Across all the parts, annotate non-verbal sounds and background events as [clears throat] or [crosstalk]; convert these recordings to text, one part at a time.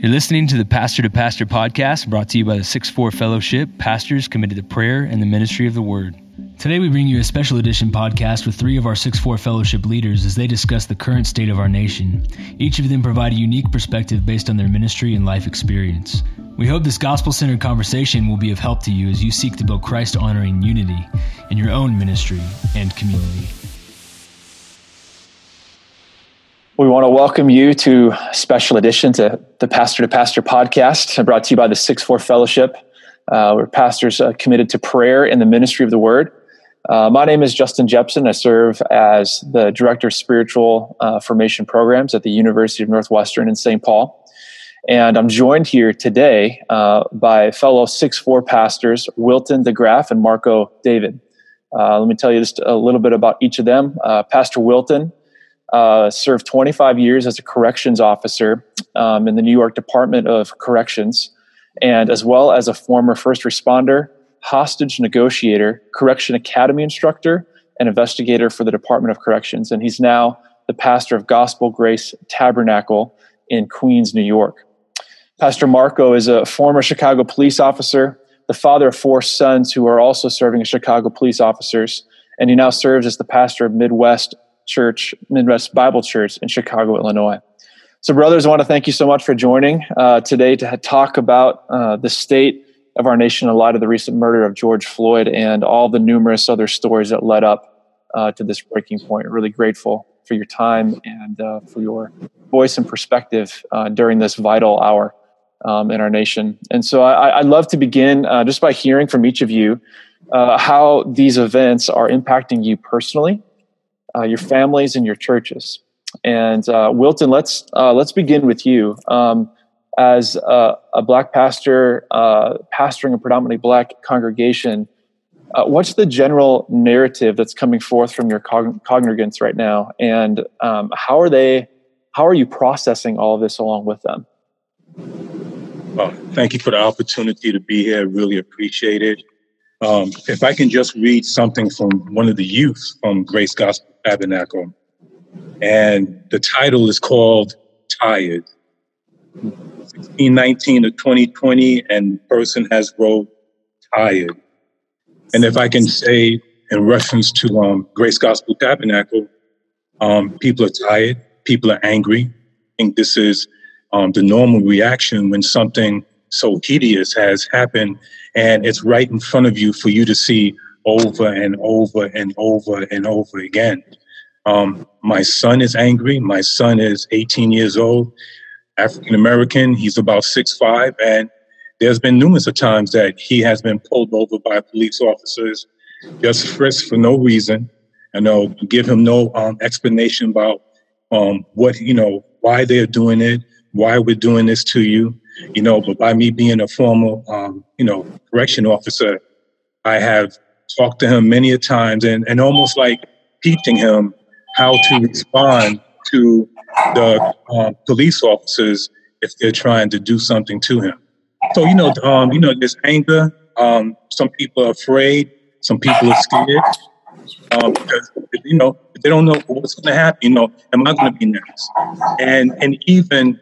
You're listening to the Pastor to Pastor podcast brought to you by the 6 4 Fellowship, pastors committed to prayer and the ministry of the Word. Today, we bring you a special edition podcast with three of our 6 4 Fellowship leaders as they discuss the current state of our nation. Each of them provide a unique perspective based on their ministry and life experience. We hope this gospel centered conversation will be of help to you as you seek to build Christ honoring unity in your own ministry and community. We want to welcome you to a special edition to the Pastor to Pastor podcast, brought to you by the 6 4 Fellowship, uh, where pastors are committed to prayer and the ministry of the word. Uh, my name is Justin Jepson. I serve as the Director of Spiritual uh, Formation Programs at the University of Northwestern in St. Paul. And I'm joined here today uh, by fellow 6 4 pastors, Wilton DeGraff and Marco David. Uh, let me tell you just a little bit about each of them. Uh, Pastor Wilton uh, served 25 years as a corrections officer um, in the New York Department of Corrections, and as well as a former first responder, hostage negotiator, correction academy instructor, and investigator for the Department of Corrections. And he's now the pastor of Gospel Grace Tabernacle in Queens, New York. Pastor Marco is a former Chicago police officer, the father of four sons who are also serving as Chicago police officers, and he now serves as the pastor of Midwest Church, Midwest Bible Church in Chicago, Illinois. So, brothers, I want to thank you so much for joining uh, today to talk about uh, the state of our nation in light of the recent murder of George Floyd and all the numerous other stories that led up uh, to this breaking point. Really grateful for your time and uh, for your voice and perspective uh, during this vital hour um, in our nation. And so, I, would love to begin uh, just by hearing from each of you how these events are impacting you personally uh, your families, and your churches. And uh, Wilton, let's uh, let's begin with you. Um, as a, a, black pastor, uh, pastoring a predominantly black congregation, what's the general narrative that's coming forth from your cong- congregants right now, and um, how are they? How are you processing all of this along with them? Well, thank you for the opportunity to be here. Really appreciate it. Um, if I can just read something from one of the youth from Grace Gospel Tabernacle, and the title is called Tired. 1619 to 2020, and person has wrote Tired. And if I can say in reference to um, Grace Gospel Tabernacle, um, people are tired, people are angry. I think this is um, the normal reaction when something so hideous has happened and it's right in front of you for you to see over and over and over and over again. Um, my son is angry. My son is 18 years old, African American. He's about six five, and there's been numerous of times that he has been pulled over by police officers, just frisked for no reason. And know, give him no um, explanation about um, what you know, why they're doing it, why we're doing this to you you know, but by me being a former, um, you know, correction officer, I have talked to him many a times and, and almost like teaching him how to respond to the um, police officers if they're trying to do something to him. So, you know, um, you know, there's anger. Um, some people are afraid. Some people are scared um, because, you know, they don't know what's going to happen. You know, am I going to be next? And and even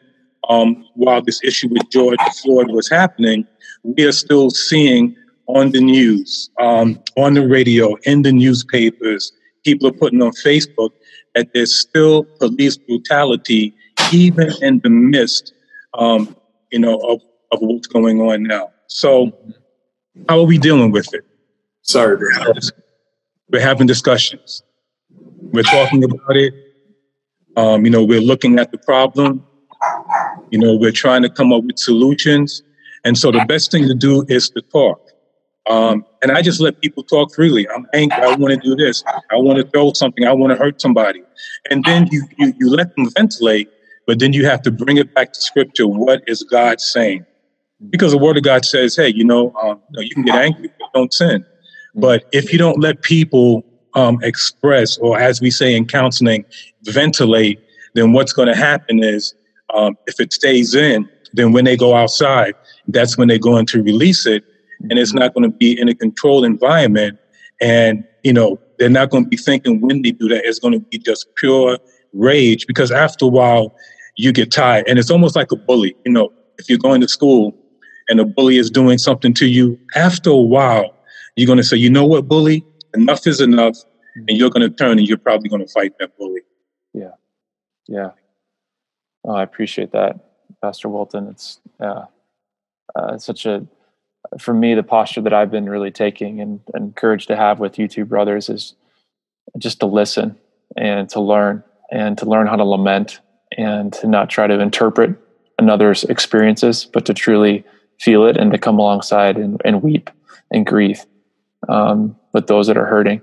um, while this issue with George Floyd was happening, we are still seeing on the news, um, on the radio, in the newspapers, people are putting on Facebook that there's still police brutality, even in the midst, um, you know, of, of what's going on now. So, how are we dealing with it? Sorry, we're having discussions. We're talking about it. Um, you know, we're looking at the problem. You know, we're trying to come up with solutions. And so the best thing to do is to talk. Um, and I just let people talk freely. I'm angry. I want to do this. I want to throw something. I want to hurt somebody. And then you, you, you let them ventilate, but then you have to bring it back to scripture. What is God saying? Because the word of God says, hey, you know, um, you, know you, can get angry, but don't sin. But if you don't let people um, express, or as we say in counseling, ventilate, then what's going to happen is um, if it stays in, then when they go outside, that's when they're going to release it. And it's not going to be in a controlled environment. And, you know, they're not going to be thinking when they do that, it's going to be just pure rage because after a while, you get tired. And it's almost like a bully. You know, if you're going to school and a bully is doing something to you, after a while, you're going to say, you know what, bully, enough is enough. And you're going to turn and you're probably going to fight that bully. Yeah. Yeah. Oh, I appreciate that, Pastor Wilton. It's uh, uh, such a, for me, the posture that I've been really taking and, and encouraged to have with you two brothers is just to listen and to learn and to learn how to lament and to not try to interpret another's experiences, but to truly feel it and to come alongside and, and weep and grieve um, with those that are hurting.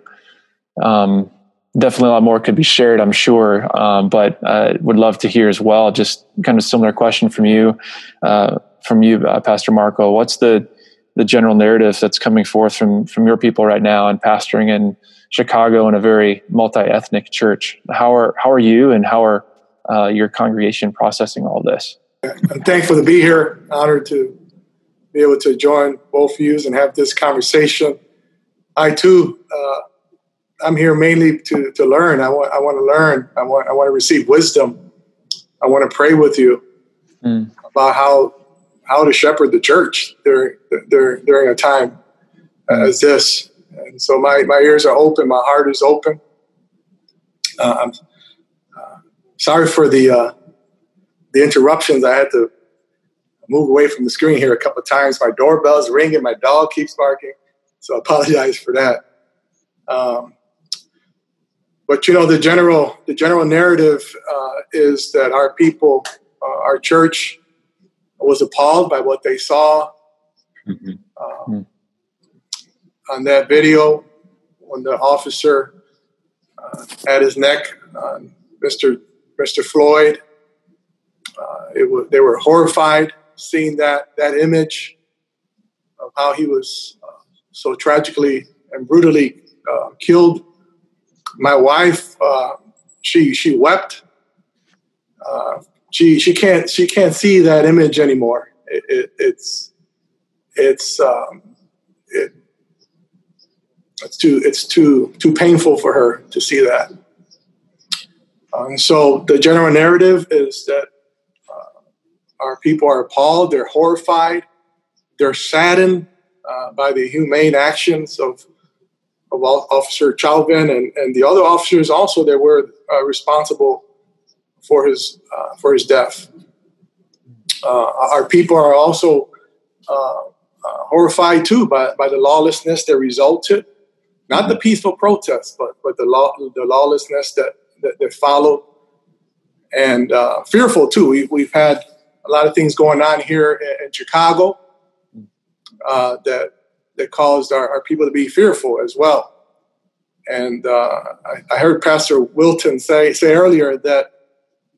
Um, definitely a lot more could be shared, I'm sure, um, but uh, would love to hear as well. Just kind of similar question from you, uh, from you, uh, Pastor Marco. What's the the general narrative that's coming forth from from your people right now and pastoring in Chicago in a very multi ethnic church? How are how are you and how are uh, your congregation processing all this? I'm thankful to be here. Honored to be able to join both views and have this conversation. I too, uh, I'm here mainly to to learn. I want I want to learn. I want I want to receive wisdom. I want to pray with you mm. about how how to shepherd the church during during during a time as this. And so my my ears are open. My heart is open. Uh, I'm uh, sorry for the uh, the interruptions. I had to move away from the screen here a couple of times. My doorbell's ringing. My dog keeps barking. So I apologize for that. Um, but you know, the general the general narrative uh, is that our people, uh, our church, was appalled by what they saw mm-hmm. Um, on that video when the officer uh, had his neck on Mr. Mr. Floyd. Uh, it was, they were horrified seeing that that image of how he was uh, so tragically and brutally uh, killed. My wife, uh, she she wept. Uh, she she can't she can't see that image anymore. It, it, it's it's um, it, it's too it's too too painful for her to see that. Um, so the general narrative is that our people are appalled, they're horrified, they're saddened uh, by the humane actions of, of Officer Chauvin and, and the other officers also that were uh, responsible for his, uh, for his death. Uh, our people are also uh, uh, horrified too by, by the lawlessness that resulted, not the peaceful protests, but, but the, law, the lawlessness that, that, that followed and uh, fearful too. We, we've had a lot of things going on here in, in Chicago that that caused our, our, people to be fearful as well. And uh, I, I, heard Pastor Wilton say say earlier that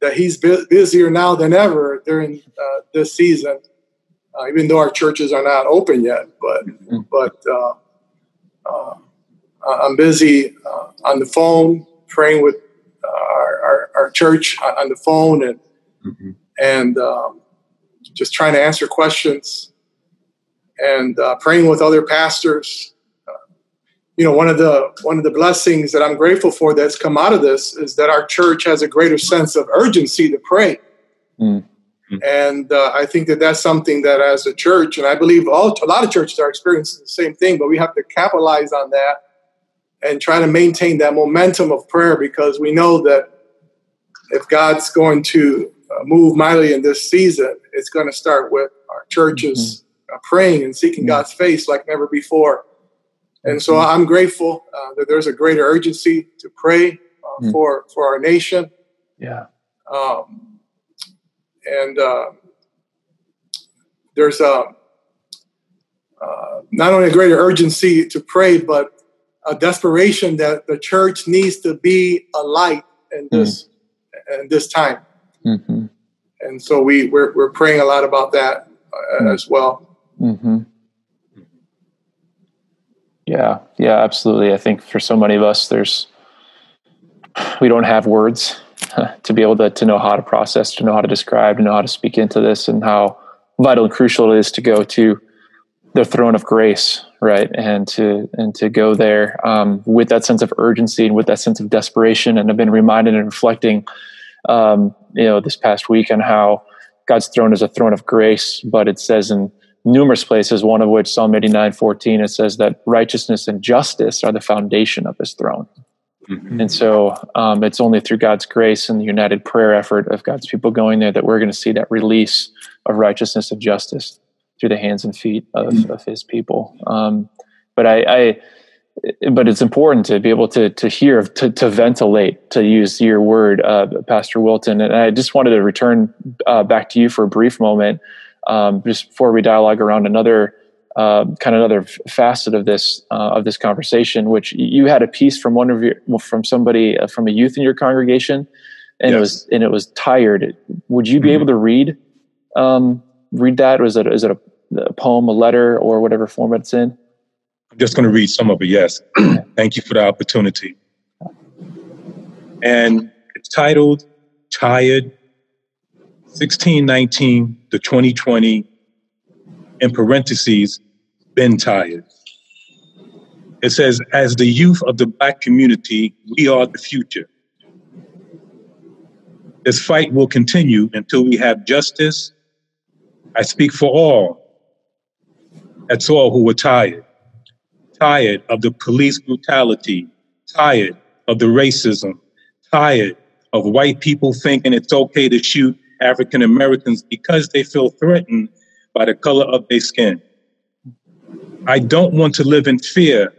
that he's bu- busier now than ever during uh, this season, uh, even though our churches are not open yet. But mm-hmm. but uh, uh, I'm busy on the phone praying with our, our, our, church on the phone and. Mm-hmm and um, just trying to answer questions and uh, praying with other pastors. Uh, you know, one of the one of the blessings that I'm grateful for that's come out of this is that our church has a greater sense of urgency to pray. Mm. And uh, I think that that's something that, as a church, and I believe all, a lot of churches are experiencing the same thing, but we have to capitalize on that and try to maintain that momentum of prayer because we know that if God's going to uh, move mightily in this season, it's going to start with our churches mm-hmm. Uh, praying and seeking mm-hmm. God's face like never before. And so mm-hmm. I'm grateful uh, that there's a greater urgency to pray uh, mm. for for our nation. Yeah. Um, and uh, there's a uh, not only a greater urgency to pray, but a desperation that the church needs to be a light in this mm. in this time. Mm-hmm. And so we we're, we're praying a lot about that uh, mm-hmm. as well. Mm-hmm. Yeah, yeah, absolutely. I think for so many of us, there's we don't have words [laughs] to be able to to know how to process, to know how to describe, to know how to speak into this, and how vital and crucial it is to go to the throne of grace, right, and to and to go there um, with that sense of urgency and with that sense of desperation. And I've been reminded and reflecting um, you know, this past week on how God's throne is a throne of grace, but it says in numerous places, one of which Psalm 89 14, it says that righteousness and justice are the foundation of his throne. Mm-hmm. And so um, it's only through God's grace and the united prayer effort of God's people going there that we're going to see that release of righteousness and justice through the hands and feet of, mm-hmm. of his people. Um, but I, I, but it's important to be able to to hear to to ventilate to use your word, uh, Pastor Wilton. And I just wanted to return uh, back to you for a brief moment, um, just before we dialogue around another uh, kind of another facet of this uh, of this conversation. Which you had a piece from one of your from somebody uh, from a youth in your congregation, and yes. it was and it was tired. Would you be mm-hmm. able to read um, read that? Was it is it a, a poem, a letter, or whatever format it's in? I'm just going to read some of it, yes. [clears throat] Thank you for the opportunity. And it's titled Tired 1619 to 2020, in parentheses, Been Tired. It says, As the youth of the Black community, we are the future. This fight will continue until we have justice. I speak for all. That's all who are tired tired of the police brutality, tired of the racism, tired of white people thinking it's okay to shoot African Americans because they feel threatened by the color of their skin. I don't want to live in fear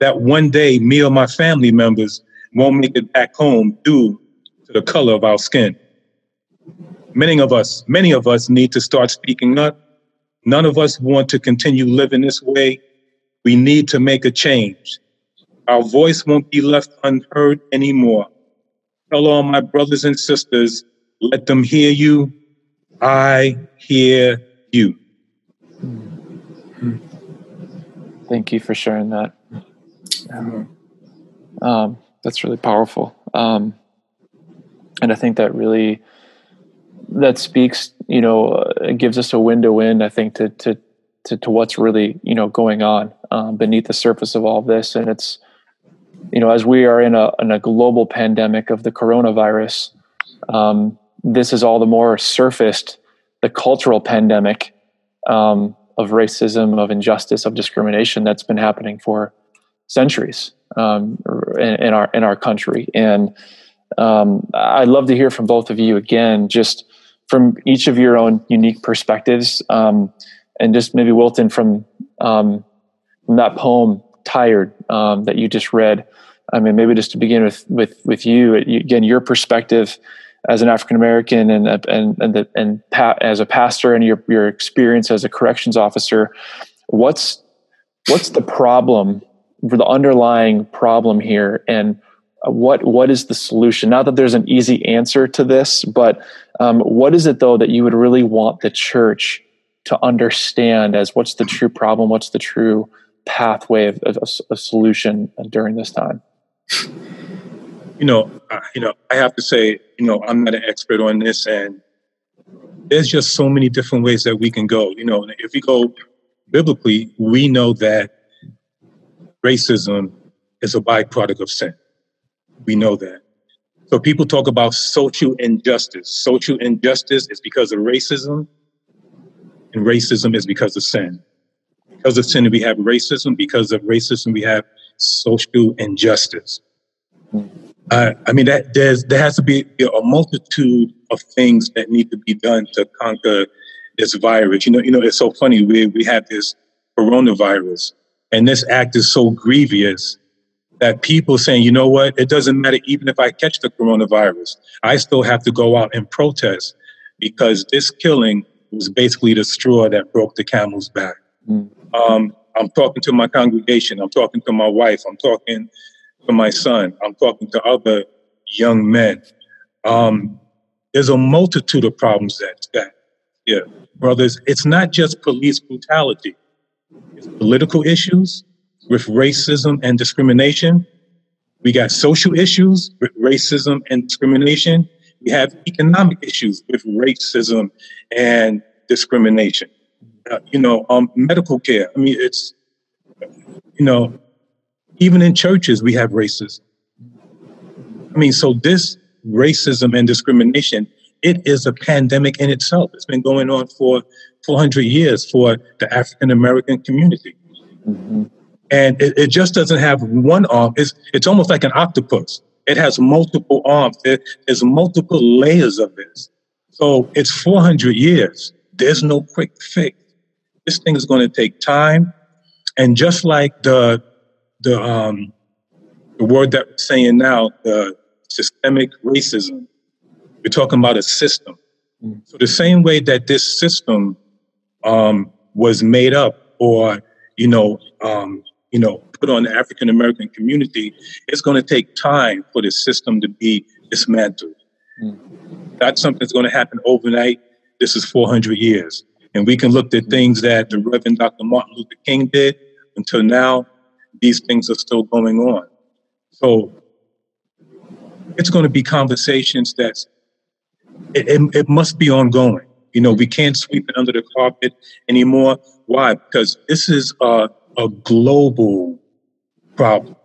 that one day me or my family members won't make it back home due to the color of our skin. Many of us, many of us need to start speaking up. None of us want to continue living this way we need to make a change. Our voice won't be left unheard anymore. Tell all my brothers and sisters, let them hear you. I hear you. Thank you for sharing that. Um, that's really powerful. Um, and I think that really that speaks, you know, uh, gives us a window in. I think to to to, to what's really you know going on um, beneath the surface of all of this and it's you know as we are in a, in a global pandemic of the coronavirus um, this is all the more surfaced the cultural pandemic um, of racism of injustice of discrimination that's been happening for centuries um, in, in, our in our country and um, I'd love to hear from both of you again just from each of your own unique perspectives um, and just maybe Wilton from um, from that poem "Tired" um, that you just read. I mean, maybe just to begin with with with you again, your perspective as an African American and and and, the, and pa- as a pastor, and your your experience as a corrections officer. What's what's the problem? The underlying problem here, and what what is the solution? Not that there's an easy answer to this, but um, what is it though that you would really want the church to understand as what's the true problem, what's the true pathway of, a solution during this time? You know, uh, you know, I have to say, you know, I'm not an expert on this, and there's just so many different ways that we can go. You know, if we go biblically, we know that racism is a byproduct of sin. We know that. So people talk about social injustice. Social injustice is because of racism and racism is because of sin. Because of sin, we have racism. Because of racism, we have social injustice. Uh, I mean, that there's there has to be a multitude of things that need to be done to conquer this virus. You know, you know, it's so funny. We we have this coronavirus, and this act is so grievous that people saying, you know what, it doesn't matter even if I catch the coronavirus, I still have to go out and protest because this killing was basically the straw that broke the camel's back. Mm. Um, I'm talking to my congregation. I'm talking to my wife. I'm talking to my son. I'm talking to other young men. Um, there's a multitude of problems that, that, yeah, brothers, it's not just police brutality. It's political issues with racism and discrimination. We got social issues with racism and discrimination we have economic issues with racism and discrimination. Uh, you know, um, medical care. I mean, it's, you know, even in churches, we have racism. I mean, so this racism and discrimination it is a pandemic in itself. It's been going on for 400 years for the African American community. Mm-hmm. And it, it, just doesn't have one arm. It's, it's almost like an octopus. It has multiple arms. It, there's multiple layers of this. So it's 400 years. There's no quick fix. This thing is going to take time. And just like the, the, um, the word that we're saying now, the systemic racism, we're talking about a system. Mm. So the same way that this system um, was made up or, you know, um, you know, put on the African American community, it's going to take time for the system to be dismantled. Mm. That's something that's going to happen overnight. This is 400 years. And we can look at things that the Reverend Dr. Martin Luther King did until now. These things are still going on. So it's going to be conversations that it, it, it must be ongoing. You know, we can't sweep it under the carpet anymore. Why? Because this is a, a global problem.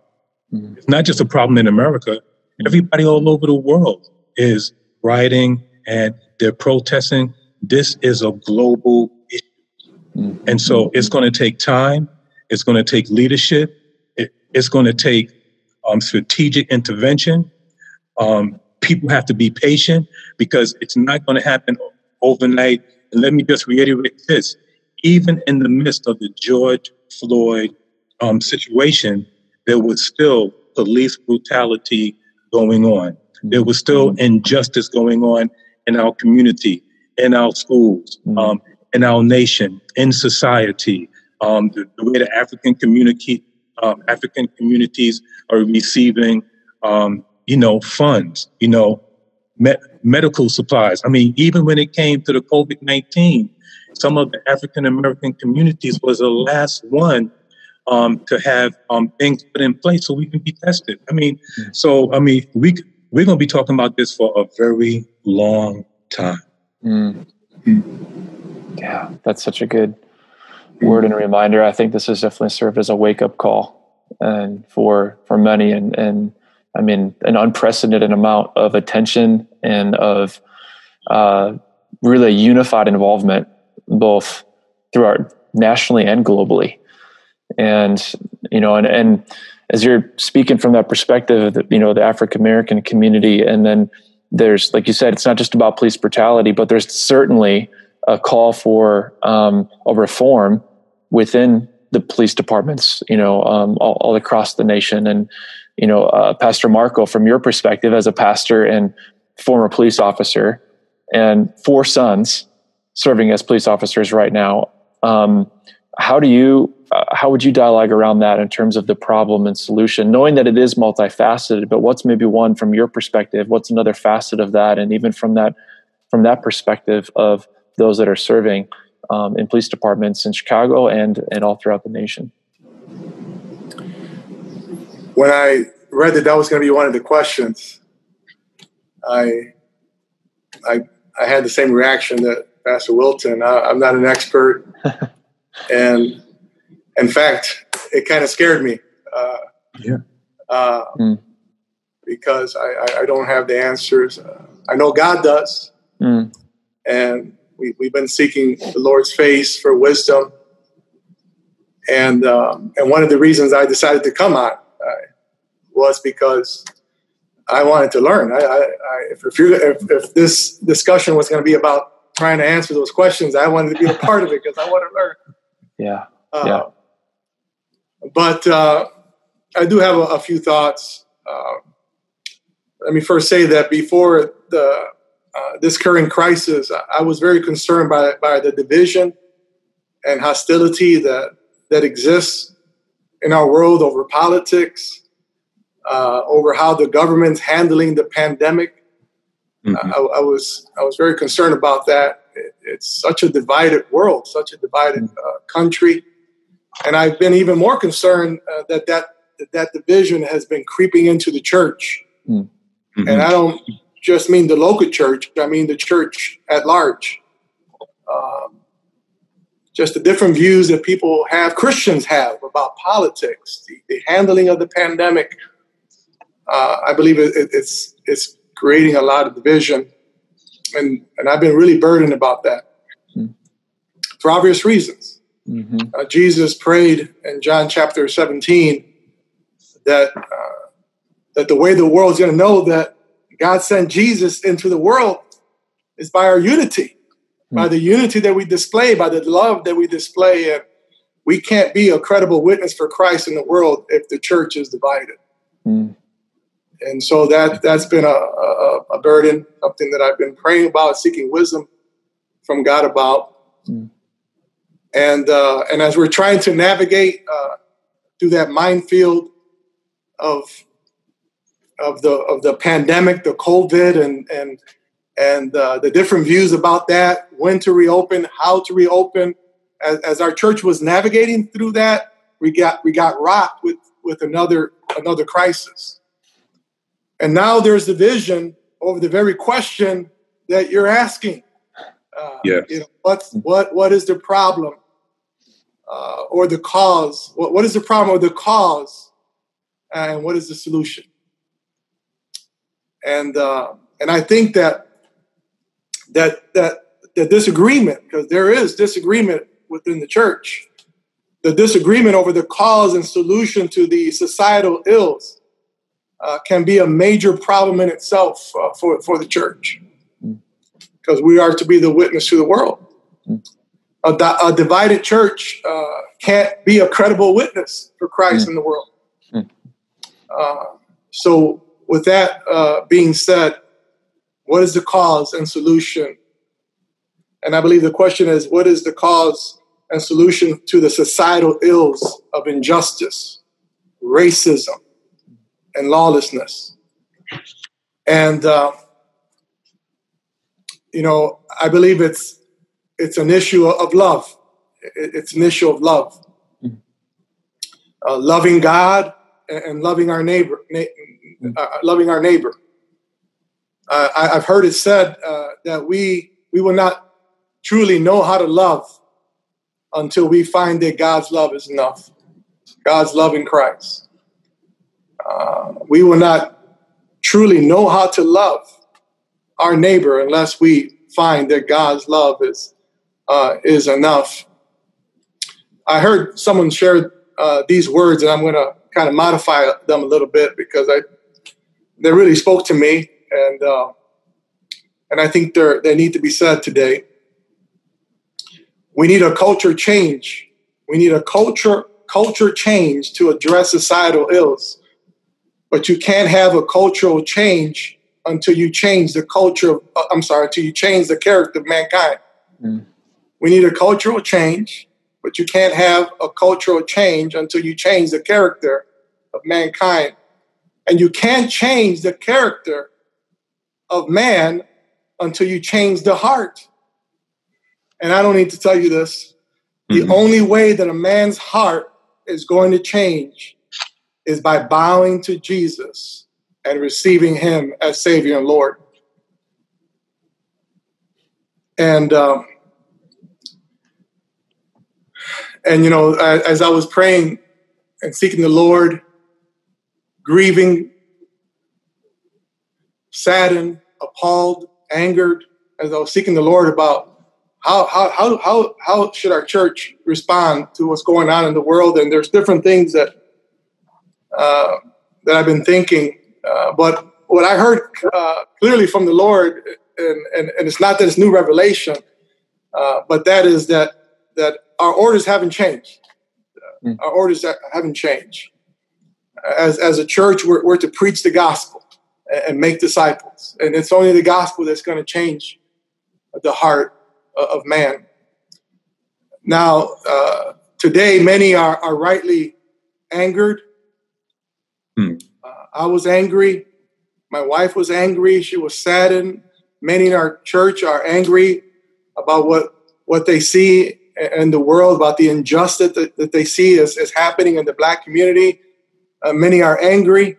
Mm-hmm. It's not just a problem in America. Everybody all over the world is rioting and they're protesting. This is a global issue. Mm-hmm. And so it's going to take time. It's going to take leadership. It, it's going to take um, strategic intervention. Um, people have to be patient because it's not going to happen overnight. And let me just reiterate this even in the midst of the George Floyd um, situation, there was still police brutality going on. There was still mm-hmm. injustice going on in our community, in our schools, mm-hmm. um, in our nation, in society. Um, the, the, way the African community, um, African communities are receiving, um, you know, funds, you know, me- medical supplies. I mean, even when it came to the COVID 19, some of the African American communities was the last one um, to have um, things put in place so we can be tested. I mean, mm-hmm. so, I mean, we, we're going to be talking about this for a very long time. Mm. Mm. Yeah, that's such a good word and reminder. I think this has definitely served as a wake up call and for for many and and I mean, an unprecedented amount of attention and of uh, really unified involvement, both throughout nationally and globally. And you know, and and as you're speaking from that perspective, you know, the African American community, and then there's, like you said, it's not just about police brutality, but there's certainly a call for um, a reform within the police departments, you know, um, all, all across the nation, and you know, uh, Pastor Marco, from your perspective as a pastor and former police officer, and four sons serving as police officers right now, um, how do you, uh, how would you dialogue around that in terms of the problem and solution, knowing that it is multifaceted? But what's maybe one from your perspective? What's another facet of that? And even from that, from that perspective of those that are serving um, in police departments in Chicago and and all throughout the nation when I read that that was going to be one of the questions, I, I, I had the same reaction that Pastor Wilton. I, am not an expert, [laughs] and in fact, it kind of scared me. Uh, yeah. Uh, mm. Because I, I, don't have the answers. Uh, I know God does, mm. and we, we've been seeking the Lord's face for wisdom. And um, and one of the reasons I decided to come on was because I wanted to learn. I, I, I if, if, if, if, this discussion was going to be about trying to answer those questions, I wanted to be a part of it because I want to learn. Yeah. Uh, yeah. But uh, I do have a, a few thoughts. Uh, let me first say that before the uh, this current crisis, I was very concerned by by the division and hostility that that exists in our world over politics, uh, over how the government's handling the pandemic. Mm-hmm. I, I, was I was very concerned about that. It, it's such a divided world, such a divided mm-hmm. uh, country, and I've been even more concerned uh, that that that division has been creeping into the church. Mm-hmm. And I don't just mean the local church; I mean the church at large. Um, just the different views that people have, Christians have about politics, the, the handling of the pandemic, uh, I believe it, it, it's it's creating a lot of division. and and I've been really burdened about that mm-hmm. for obvious reasons. Mm-hmm. Uh, Jesus prayed in John chapter 17 that uh, that the way the world's going to know that God sent Jesus into the world is by our unity, mm-hmm. by the unity that we display, by the love that we display, and we can't be a credible witness for Christ in the world if the church is divided. Mm. And so that that's been a, a, a, burden, something that I've been praying about, seeking wisdom from God about. Mm. And uh, and as we're trying to navigate uh, through that minefield of of the of the pandemic, the COVID, and and and uh, the different views about that, when to reopen, how to reopen, as, as our church was navigating through that, we got we got rocked with with another another crisis. And now there's division over the very question that you're asking. Uh, yes. You know, what's what what is the problem uh, or the cause? What, what is the problem or the cause, and what is the solution? And uh, and I think that that that the disagreement because there is disagreement within the church. The disagreement over the cause and solution to the societal ills uh, can be a major problem in itself uh, for, for the church because we are to be the witness to the world. A, a divided church uh, can't be a credible witness for Christ mm. in the world. Mm. Uh, so, with that uh, being said, what is the cause and solution and I believe the question is what is the cause and solution to the societal ills of injustice, racism, and lawlessness? And, uh, you know, I believe it's, it's an issue of love. It's an issue of love. Uh, loving God and loving our neighbor, uh, loving our neighbor. Uh, I, have heard it said uh, that we we will not truly know how to love until we find that God's love is enough. God's love in Christ. Uh, we will not truly know how to love our neighbor unless we find that God's love is uh, is enough. I heard someone share uh, these words, and I'm going to kind of modify them a little bit because I they really spoke to me, and uh, and I think they they need to be said today. We need a culture change. We need a culture culture change to address societal ills. But you can't have a cultural change until you change the culture. Of, uh, I'm sorry, until you change the character of mankind. Mm. We need a cultural change, but you can't have a cultural change until you change the character of mankind. And you can't change the character of man until you change the heart and I don't need to tell you this, mm-hmm. the only way that a man's heart is going to change is by bowing to Jesus and receiving him as Savior and Lord. And, um, and you know, as I was praying and seeking the Lord, grieving, saddened, appalled, angered, as I was seeking the Lord about how, how, how, how, how should our church respond to what's going on in the world? And there's different things that, uh, that I've been thinking. Uh, but what I heard uh, clearly from the Lord, and, and, and it's not that it's new revelation, uh, but that is that, that our orders haven't changed. Mm. Our orders haven't changed. As, as a church, we're, we're to preach the gospel and make disciples. And it's only the gospel that's going to change the heart of man. Now, uh, today, many are, are rightly angered. Hmm. Uh, I was angry. My wife was angry. She was saddened. Many in our church are angry about what, what they see in the world, about the injustice that, that they see is, is happening in the black community. Uh, many are angry.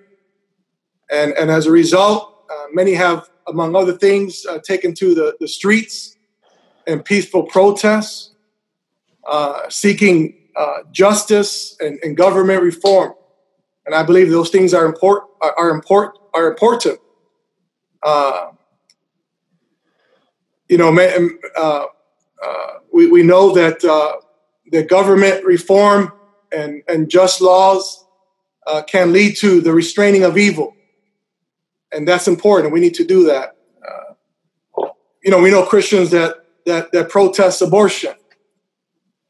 And, and as a result, uh, many have, among other things, uh, taken to the, the streets and peaceful protests, uh, seeking uh, justice and, and, government reform. And I believe those things are important. Are, important. Are important. Uh, you know, uh, we, we know that the government reform and, and just laws uh, can lead to the restraining of evil. And that's important. We need to do that. Uh, you know, we know Christians that, that, that protest abortion.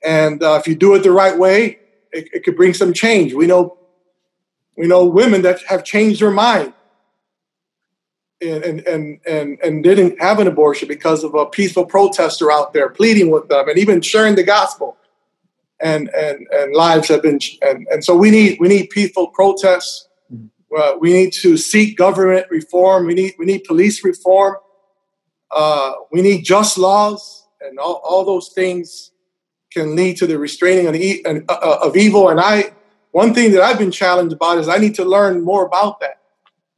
And uh, if you do it the right way, it, it could bring some change. We know, we know women that have changed their mind and, and, and, and, didn't have an abortion because of a peaceful protester out there pleading with them and even sharing the gospel. And, and, and lives have been, and, and so we need, we need peaceful protests. Mm-hmm. Uh, we need to seek government reform. We need, we need police reform. Uh, we need just laws and all, all those things can lead to the restraining of, e- uh, uh, of evil. And I, one thing that I've been challenged about is I need to learn more about that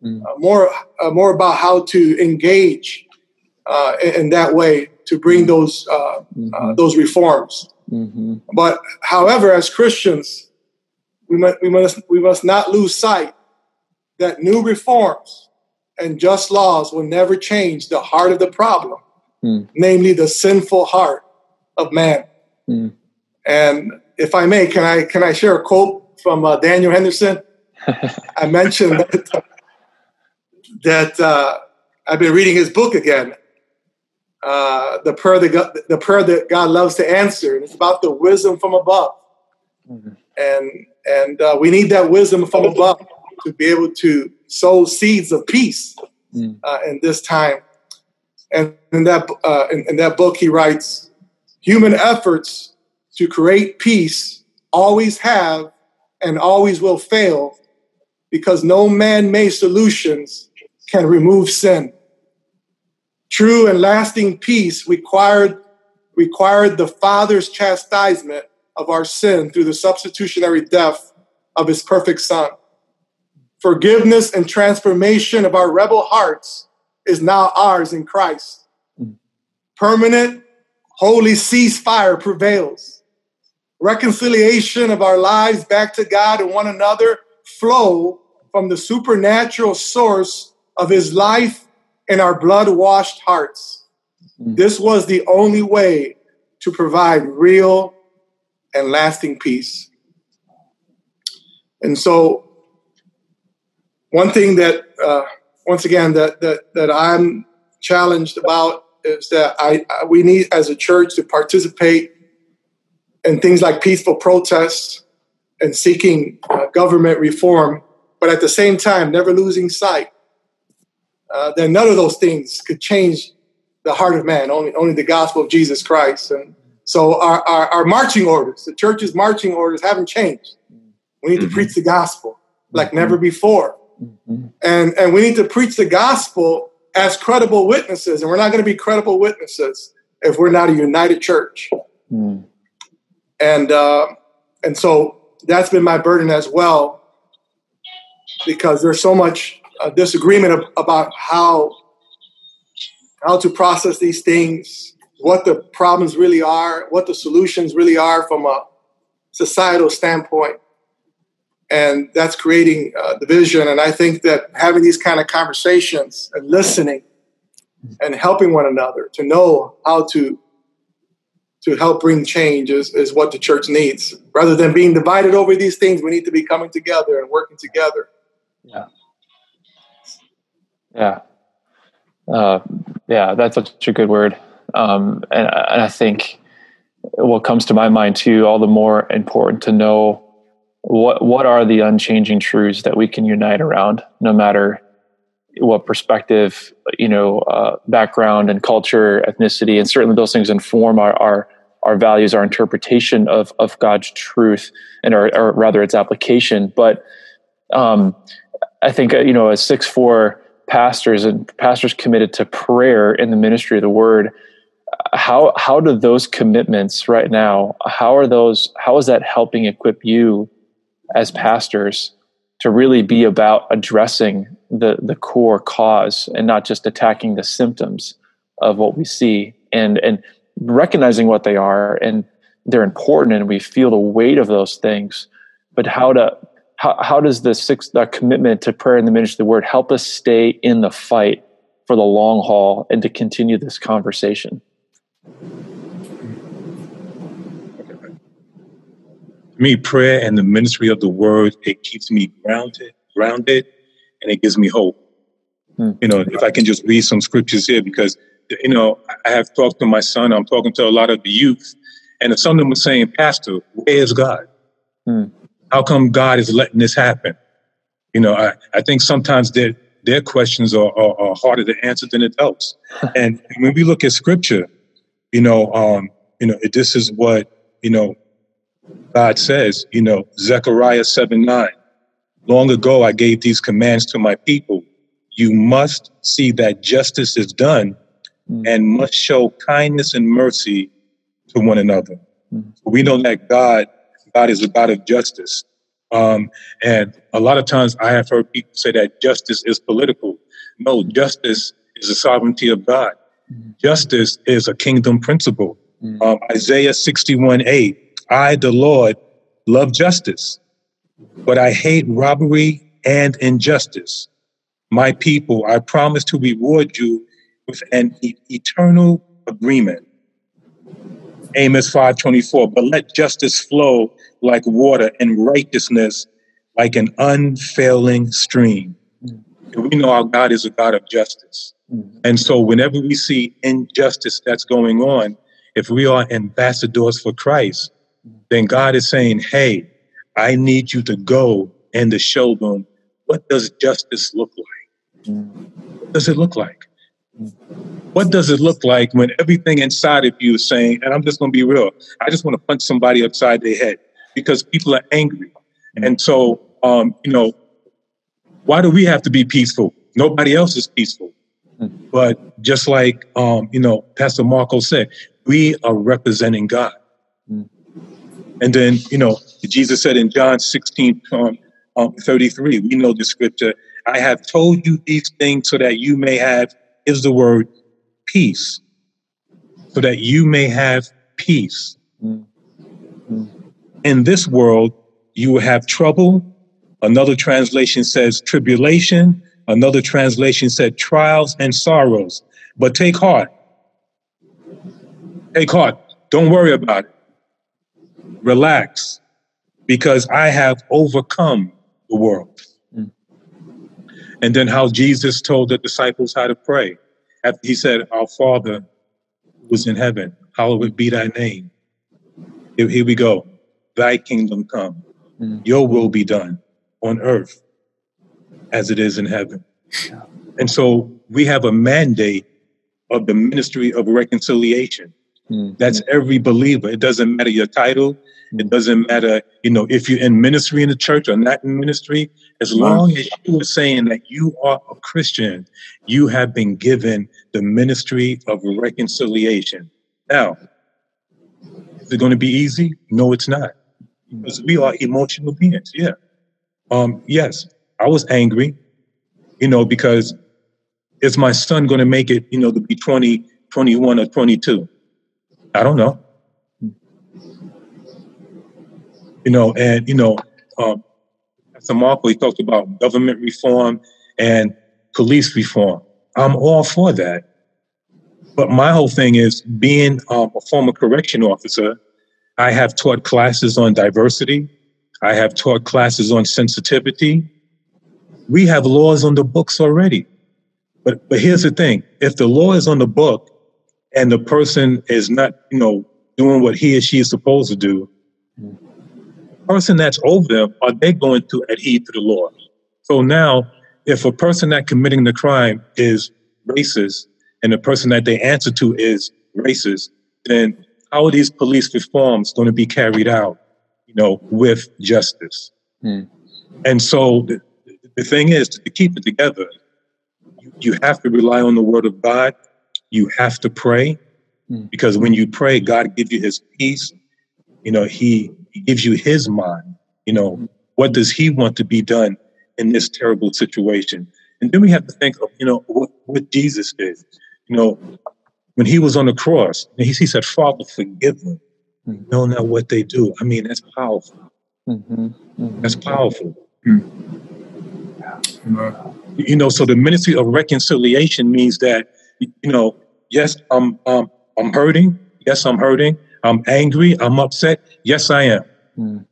mm. uh, more uh, more about how to engage uh, in, in, that way to bring mm. those uh, uh, mm-hmm. those reforms. Mm-hmm. But however, as Christians, we must we must we must not lose sight that new reforms and just laws will never change the heart of the problem, mm. namely the sinful heart of man. Mm. And if I may, can I can I share a quote from uh, Daniel Henderson? [laughs] I mentioned that that uh, I've been reading his book again. Uh, the prayer that God, the prayer that God loves to answer, and it's about the wisdom from above. Mm-hmm. And and uh, we need that wisdom from above to be able to sow seeds of peace mm. uh, in this time. And in that uh, in, in that book, he writes, human efforts to create peace always have and always will fail because no man-made solutions can remove sin. True and lasting peace required, required the Father's chastisement of our sin through the substitutionary death of his perfect Son. Forgiveness and transformation of our rebel hearts is now ours in Christ. Mm. Permanent, holy ceasefire prevails. Reconciliation of our lives back to God and one another flow from the supernatural source of his life in our blood washed hearts. Mm. This was the only way to provide real and lasting peace. And so, one thing that, uh, once again, that, that, that I'm challenged about is that I, I, we need as a church to participate in things like peaceful protests and seeking uh, government reform, but at the same time, never losing sight uh, then none of those things could change the heart of man. Only, only the gospel of Jesus Christ. And so our, our, our marching orders, the church's marching orders haven't changed. We need mm-hmm. to preach the gospel like mm-hmm. never before. Mm-hmm. And, and we need to preach the gospel as credible witnesses. And we're not going to be credible witnesses if we're not a united church. Mm. And, uh, and so that's been my burden as well, because there's so much a disagreement about how how to process these things, what the problems really are, what the solutions really are from a societal standpoint, and that's creating uh, division. And I think that having these kind of conversations and listening and helping one another to know how to to help bring change is, is what the church needs. Rather than being divided over these things, we need to be coming together and working together. Yeah. Yeah. Uh, yeah, that's such a good word. Um, and, and I think what comes to my mind too, all the more important to know what what are the unchanging truths that we can unite around, no matter what perspective, you know, uh, background and culture, ethnicity, and certainly those things inform our our, our values, our interpretation of of God's truth, and or, or rather its application. But um, I think uh, you know, a six four pastors and pastors committed to prayer in the ministry of the word how how do those commitments right now how are those how is that helping equip you as pastors to really be about addressing the the core cause and not just attacking the symptoms of what we see and and recognizing what they are and they're important and we feel the weight of those things but how to how, how does the six the commitment to prayer and the ministry of the word help us stay in the fight for the long haul and to continue this conversation? me, prayer and the ministry of the word, it keeps me grounded, grounded, and it gives me hope. Hmm. You know, if I can just read some scriptures here, because, you know, I have talked to my son, I'm talking to a lot of the youth, and some of them were saying, Pastor, where is God? Hmm. How come God is letting this happen? You know, I, I think sometimes their, their questions are, are, are harder to answer than adults. [laughs] and when we look at scripture, you know, um, you know, this is what, you know, God says, you know, Zechariah 7 9. Long ago, I gave these commands to my people. You must see that justice is done mm. and must show kindness and mercy to one another. Mm. We know that God, God is a God of justice. Um, and a lot of times I have heard people say that justice is political. No, justice is the sovereignty of God. Justice is a kingdom principle. Mm. Um, Isaiah 61 8 I, the Lord, love justice, but I hate robbery and injustice. My people, I promise to reward you with an e- eternal agreement. Amos 5:24, but let justice flow like water and righteousness like an unfailing stream. And we know our God is a God of justice. Mm-hmm. And so whenever we see injustice that's going on, if we are ambassadors for Christ, then God is saying, hey, I need you to go and to show them what does justice look like? Mm-hmm. What does it look like? What does it look like when everything inside of you is saying, and I'm just going to be real, I just want to punch somebody upside their head because people are angry. And so, um, you know, why do we have to be peaceful? Nobody else is peaceful. But just like, um, you know, Pastor Marco said, we are representing God. And then, you know, Jesus said in John 16, um, um, 33, we know the scripture, I have told you these things so that you may have, is the word peace, so that you may have peace. Mm-hmm. In this world, you will have trouble. Another translation says tribulation. Another translation said trials and sorrows. But take heart. Take heart. Don't worry about it relax, because I have overcome the world. And then how Jesus told the disciples how to pray. He said, Our Father was in heaven, hallowed be thy name. Here, here we go. Thy kingdom come. Mm. Your will be done on earth as it is in heaven. And so we have a mandate of the ministry of reconciliation. Mm-hmm. That's every believer. It doesn't matter your title. It mm. doesn't matter, you know, if you're in ministry in the church or not in ministry. As long as you are saying that you are a Christian, you have been given the ministry of reconciliation. Now, is it going to be easy? No, it's not. Because we are emotional beings. Yeah. Um, yes, I was angry, you know, because is my son going to make it, you know, to be 20, 21 or 22? I don't know. You know, and you know, um, Pastor Marco he talked about government reform and police reform. I'm all for that. But my whole thing is being um, a former correction officer. I have taught classes on diversity. I have taught classes on sensitivity. We have laws on the books already. But but here's the thing: if the law is on the book and the person is not, you know, doing what he or she is supposed to do, person that's over them, are they going to adhere to the law? So now, if a person that committing the crime is racist and the person that they answer to is racist, then how are these police reforms going to be carried out, you know, with justice? Hmm. And so the, the thing is to keep it together, you, you have to rely on the word of God you have to pray mm. because when you pray, God gives you his peace. You know, he, he gives you his mind. You know, mm. what does he want to be done in this terrible situation? And then we have to think of, you know, what, what Jesus did. You know, when he was on the cross, he, he said, Father, forgive them. Mm. Know not what they do. I mean, that's powerful. Mm-hmm. Mm-hmm. That's powerful. Mm. You know, so the ministry of reconciliation means that, you know, yes, I'm, um, I'm hurting. Yes, I'm hurting. I'm angry. I'm upset. Yes, I am. Mm.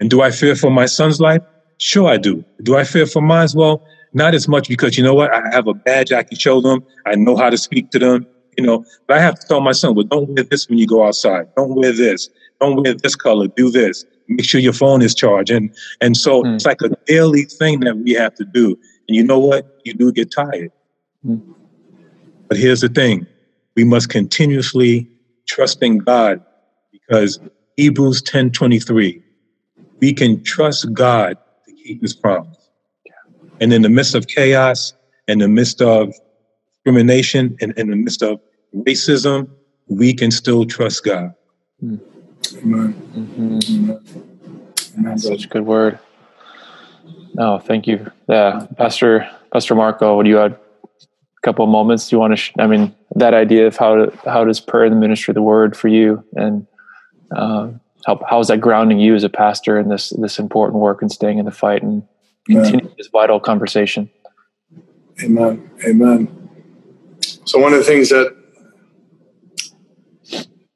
And do I fear for my son's life? Sure, I do. Do I fear for mine? as Well, not as much because you know what? I have a badge I can show them. I know how to speak to them. You know, but I have to tell my son, well, don't wear this when you go outside. Don't wear this. Don't wear this color. Do this. Make sure your phone is charged. And and so mm. it's like a daily thing that we have to do. And you know what? You do get tired. Mm. But here's the thing: we must continuously trust in God because Hebrews ten twenty three. We can trust God to keep His promise. And in the midst of chaos, in the midst of discrimination, and in the midst of racism, we can still trust God. Mm. Amen. Mm-hmm. Amen. Such a good word. No, thank you. Yeah, Pastor Pastor Marco, would you add a couple of moments? Do you want to? Sh- I mean, that idea of how to, how does prayer in the ministry of the word for you, and uh, how how is that grounding you as a pastor in this this important work and staying in the fight and continue this vital conversation? Amen. Amen. So one of the things that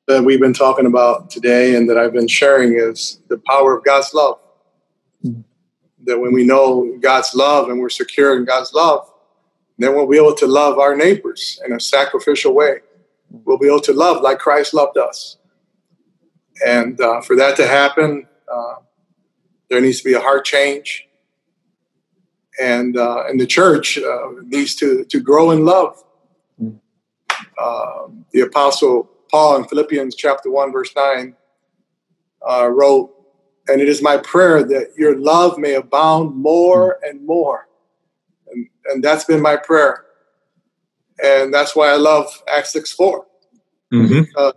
that we've been talking about today and that I've been sharing is the power of God's love. Mm-hmm. That when we know God's love and we're secure in God's love, then we'll be able to love our neighbors in a sacrificial way. We'll be able to love like Christ loved us. And uh, for that to happen, uh, there needs to be a heart change. And, uh, and the church uh, needs to, to grow in love. Mm. Uh, the apostle Paul in Philippians chapter 1, verse 9, uh, wrote, And it is my prayer that your love may abound more and more. And, and that's been my prayer. And that's why I love Acts 6 4. Mm-hmm.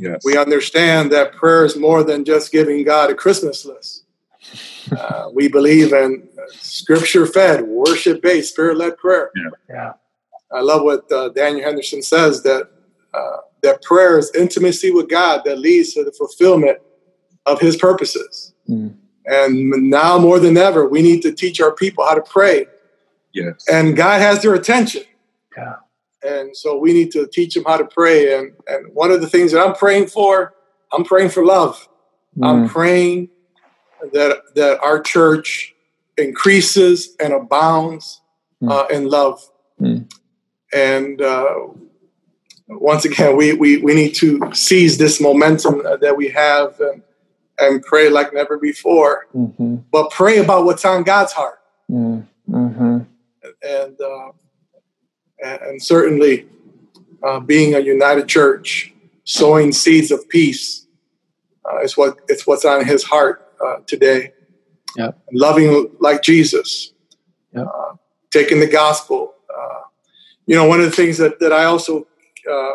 Yes. We understand that prayer is more than just giving God a Christmas list. [laughs] Uh, we believe in scripture fed, worship based, spirit led prayer. Yeah. yeah. I love what uh, Daniel Henderson says that uh, that prayer is intimacy with God that leads to the fulfillment of His purposes. Mm. And now more than ever, we need to teach our people how to pray. Yes. And God has their attention. Yeah. And so we need to teach them how to pray. And, and one of the things that I'm praying for, I'm praying for love. Mm. I'm praying that that our church increases and abounds mm. uh, in love. Mm. And uh, once again, we, we, we need to seize this momentum that we have and, and pray like never before. Mm-hmm. But pray about what's on God's heart. Mm-hmm. And, uh, and certainly uh, being a united church, sowing seeds of peace uh, is what it's what's on His heart uh, today. Yep. Loving like Jesus, yep. Uh, taking the gospel. Uh, you know, one of the things that, that I also uh, uh,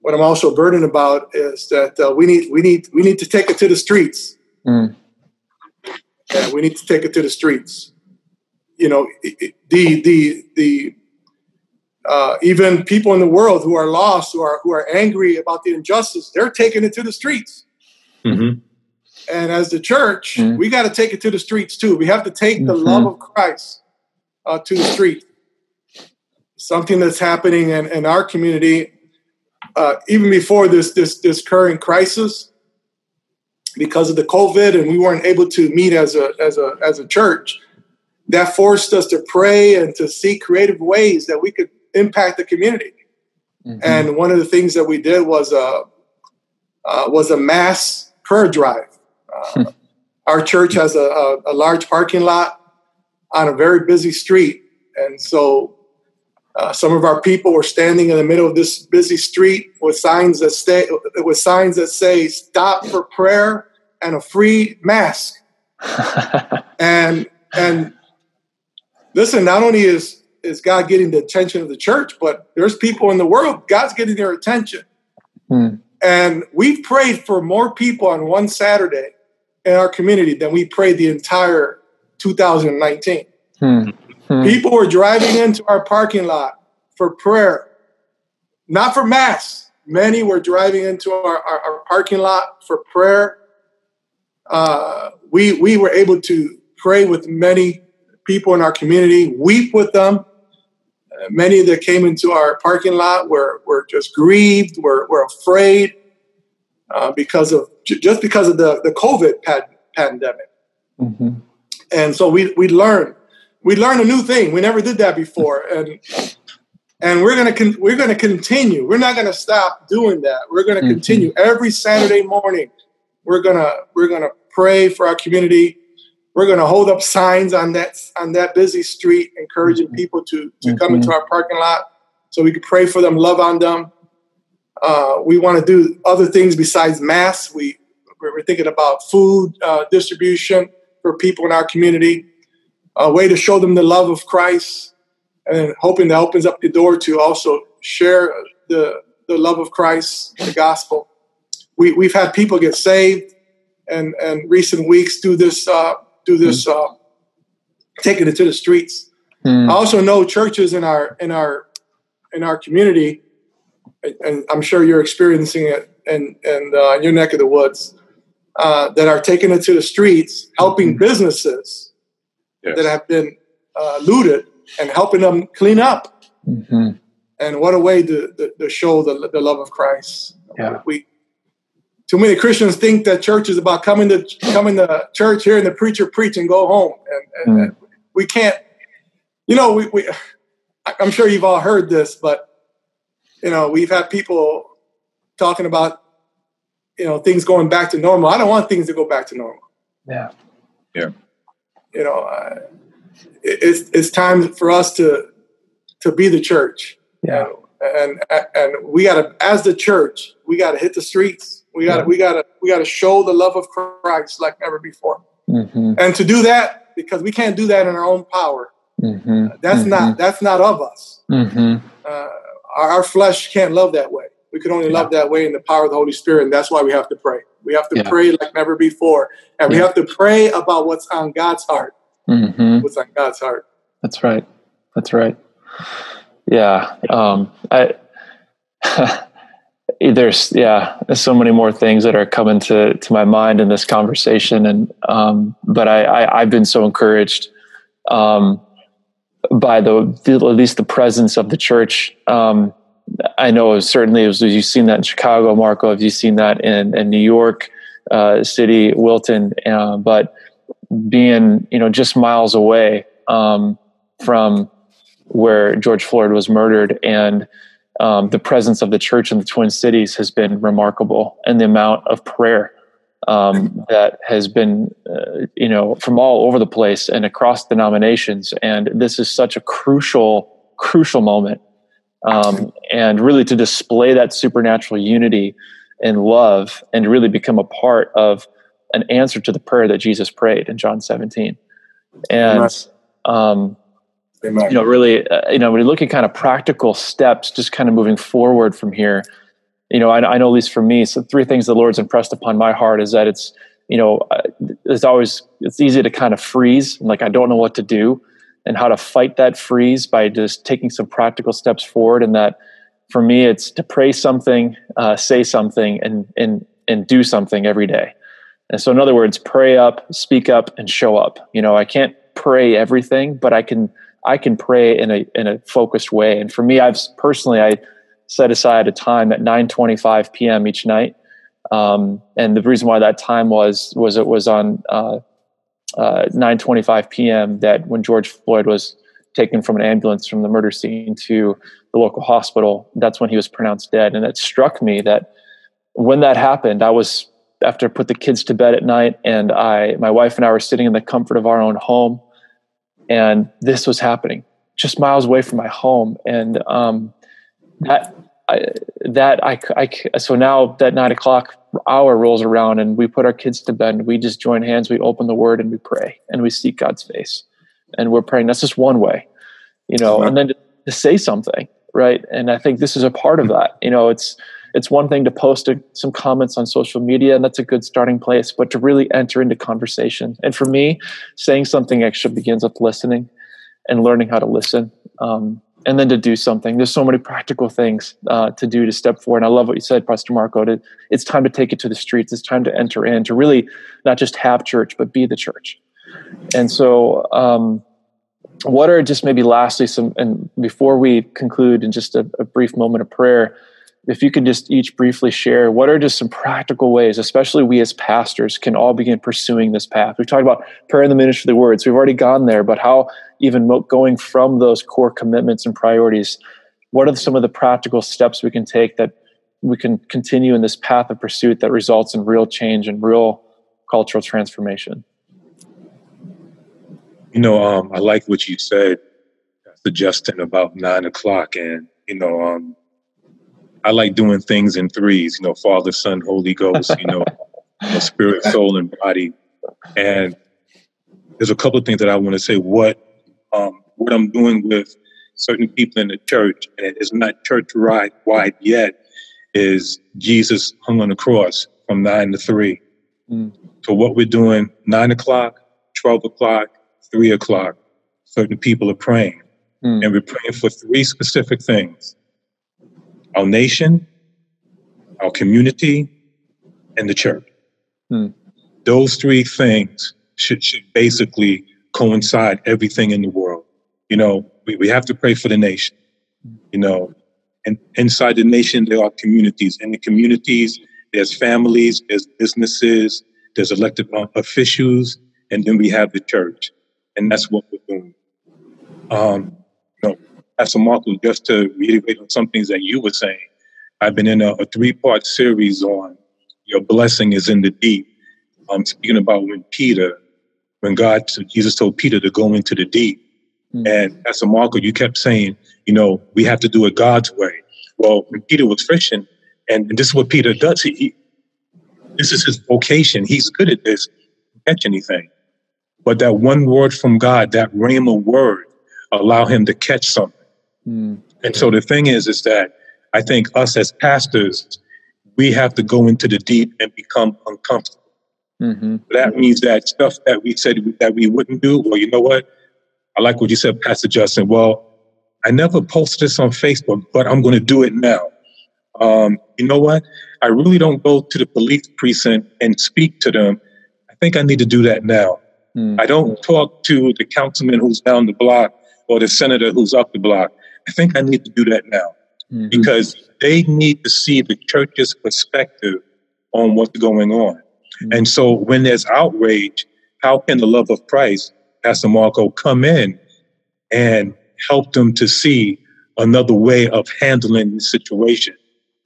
what I'm also burdened about is that uh, we need we need we need to take it to the streets. Mm. Yeah, we need to take it to the streets. You know, the the the uh, even people in the world who are lost, who are who are angry about the injustice, they're taking it to the streets. Mm-hmm. And as the church, mm-hmm. we got to take it to the streets too. We have to take mm-hmm. the love of Christ uh, to the street something that's happening in, in our community, uh, even before this, this, this current crisis, because of the COVID and we weren't able to meet as a, as a, as a church, that forced us to pray and to seek creative ways that we could impact the community. Mm-hmm. And one of the things that we did was a, uh, was a mass prayer drive. [laughs] Uh, our church has a, a, a large parking lot on a very busy street. And so uh, some of our people were standing in the middle of this busy street with signs that stay with signs that say "Stop for prayer" and a free mask. [laughs] and and listen, not only is is God getting the attention of the church, but there's people in the world God's getting their attention. Hmm. And we've prayed for more people on one Saturday in our community than we prayed the entire 2019. Hmm. Hmm. People were driving into our parking lot for prayer, not for mass. Many were driving into our, our, our parking lot for prayer. uh, we we were able to pray with many people in our community, weep with them. Uh, many that came into our parking lot were were just grieved, were were afraid uh, because of just because of the the COVID pad- pandemic. Mm-hmm. And so we we learned we learned a new thing. We never did that before, and and we're gonna con- we're gonna continue. We're not gonna stop doing that. We're gonna mm-hmm. continue every Saturday morning. We're gonna we're gonna pray for our community. We're gonna hold up signs on that on that busy street, encouraging mm-hmm. people to to mm-hmm. come into our parking lot so we can pray for them, love on them. Uh, we want to do other things besides mass. We we're thinking about food uh, distribution for people in our community, a way to show them the love of Christ and hoping that opens up the door to also share the the love of Christ, the gospel. We we've had people get saved, and and recent weeks do this uh, do this uh, taking it to the streets. Mm. I also know churches in our in our in our community, and I'm sure you're experiencing it in in, uh, in your neck of the woods, uh, that are taking it to the streets, helping mm-hmm. businesses yes. that have been uh, looted and helping them clean up. Mm-hmm. And what a way to, to, to show the, the love of Christ. Yeah. We too many Christians think that church is about coming to coming to church, hearing the preacher preach, and go home. And, and, mm. and we can't. You know, we, we I'm sure you've all heard this, but you know, we've had people talking about you know things going back to normal. I don't want things to go back to normal. Yeah. Yeah. You know, uh, it's it's time for us to to be the church. Yeah. And and we got to as the church, we got to hit the streets. We got to yeah. we got to we got to show the love of Christ like never before. Mm-hmm. And to do that because we can't do that in our own power. Mm-hmm. That's mm-hmm. not that's not of us. Mm-hmm. Uh, our, our, flesh can't love that way. We can only yeah. love that way in the power of the Holy Spirit, and that's why we have to pray. We have to yeah. pray like never before, and we have to pray about what's on God's heart mm-hmm. what's on God's heart. That's right. That's right. Yeah. Um, I, [laughs] there's yeah so many more things that are coming to to my mind in this conversation. And um, but I, I have been so encouraged um, by the, the, at least the presence of the church. Um, I know certainly as you've seen that in Chicago Marco have you seen that in in New York uh, City Wilton? Uh, but being you know just miles away um, from where George Floyd was murdered, and um, the presence of the church in the Twin Cities has been remarkable, and the amount of prayer um, that has been uh, you know from all over the place and across denominations, and this is such a crucial crucial moment, um, and really to display that supernatural unity and love, and really become a part of an answer to the prayer that Jesus prayed in John 17. And, um, you know, really, uh, you know, when you look at kind of practical steps, just kind of moving forward from here, you know, I, I, know at least for me, so three things the Lord's impressed upon my heart is that it's, you know, uh, it's always, it's easy to kind of freeze. Like, I don't know what to do and how to fight that freeze by just taking some practical steps forward. And that for me, it's to pray something, uh, say something and, and, and do something every day. And so, in other words, pray up, speak up, and show up. You know, I can't pray everything, but I can I can pray in a in a focused way. And for me, I've personally I set aside a time at 9:25 p.m. each night. Um, and the reason why that time was was it was on uh, uh, 9:25 p.m. that when George Floyd was taken from an ambulance from the murder scene to the local hospital, that's when he was pronounced dead. And it struck me that when that happened, I was after I put the kids to bed at night, and I, my wife and I were sitting in the comfort of our own home, and this was happening just miles away from my home, and um, that I, that I, I so now that nine o'clock hour rolls around, and we put our kids to bed, and we just join hands, we open the Word, and we pray, and we seek God's face, and we're praying. That's just one way, you know, and then to, to say something, right? And I think this is a part of that. You know, it's it's one thing to post a, some comments on social media, and that's a good starting place, but to really enter into conversation. And for me, saying something extra begins with listening and learning how to listen. Um, and then to do something. There's so many practical things uh, to do to step forward. And I love what you said, Pastor Marco. To, it's time to take it to the streets. It's time to enter in, to really not just have church, but be the church. And so, um, what are just maybe lastly some, and before we conclude in just a, a brief moment of prayer, if you could just each briefly share what are just some practical ways, especially we as pastors can all begin pursuing this path. We've talked about prayer in the ministry of the words. We've already gone there, but how even going from those core commitments and priorities, what are some of the practical steps we can take that we can continue in this path of pursuit that results in real change and real cultural transformation? You know, um, I like what you said, suggesting about nine o'clock, and you know, um, I like doing things in threes. You know, Father, Son, Holy Ghost. You know, [laughs] you know spirit, soul, and body. And there's a couple of things that I want to say. What um, what I'm doing with certain people in the church, and it's not church wide yet, is Jesus hung on the cross from nine to three. Mm. So what we're doing, nine o'clock, twelve o'clock, three o'clock, certain people are praying. Mm. And we're praying for three specific things our nation, our community, and the church. Mm. Those three things should, should basically coincide everything in the world. You know, we, we have to pray for the nation, you know, and inside the nation, there are communities. In the communities, there's families, there's businesses, there's elected officials, and then we have the church and that's what we're doing. Um, know, Pastor Marco, just to reiterate on some things that you were saying, I've been in a, a three-part series on your blessing is in the deep. I'm speaking about when Peter, when God, Jesus told Peter to go into the deep. Mm-hmm. And Pastor Marco, you kept saying, you know, we have to do it God's way. Well, when Peter was fishing, and, and this is what Peter does, he, he, this is his vocation. He's good at this. Catch anything. But that one word from God, that rhema word, allow him to catch something. Mm. And so the thing is, is that I think us as pastors, we have to go into the deep and become uncomfortable. Mm-hmm. That means that stuff that we said that we wouldn't do, well, you know what? I like what you said, Pastor Justin. Well, I never posted this on Facebook, but I'm going to do it now. Um, you know what? I really don't go to the police precinct and speak to them. I think I need to do that now. Mm. I don't talk to the councilman who's down the block or the senator who's up the block. I think I need to do that now mm-hmm. because they need to see the church's perspective on what's going on. Mm-hmm. And so when there's outrage, how can the love of Christ, Pastor Marco, come in and help them to see another way of handling the situation?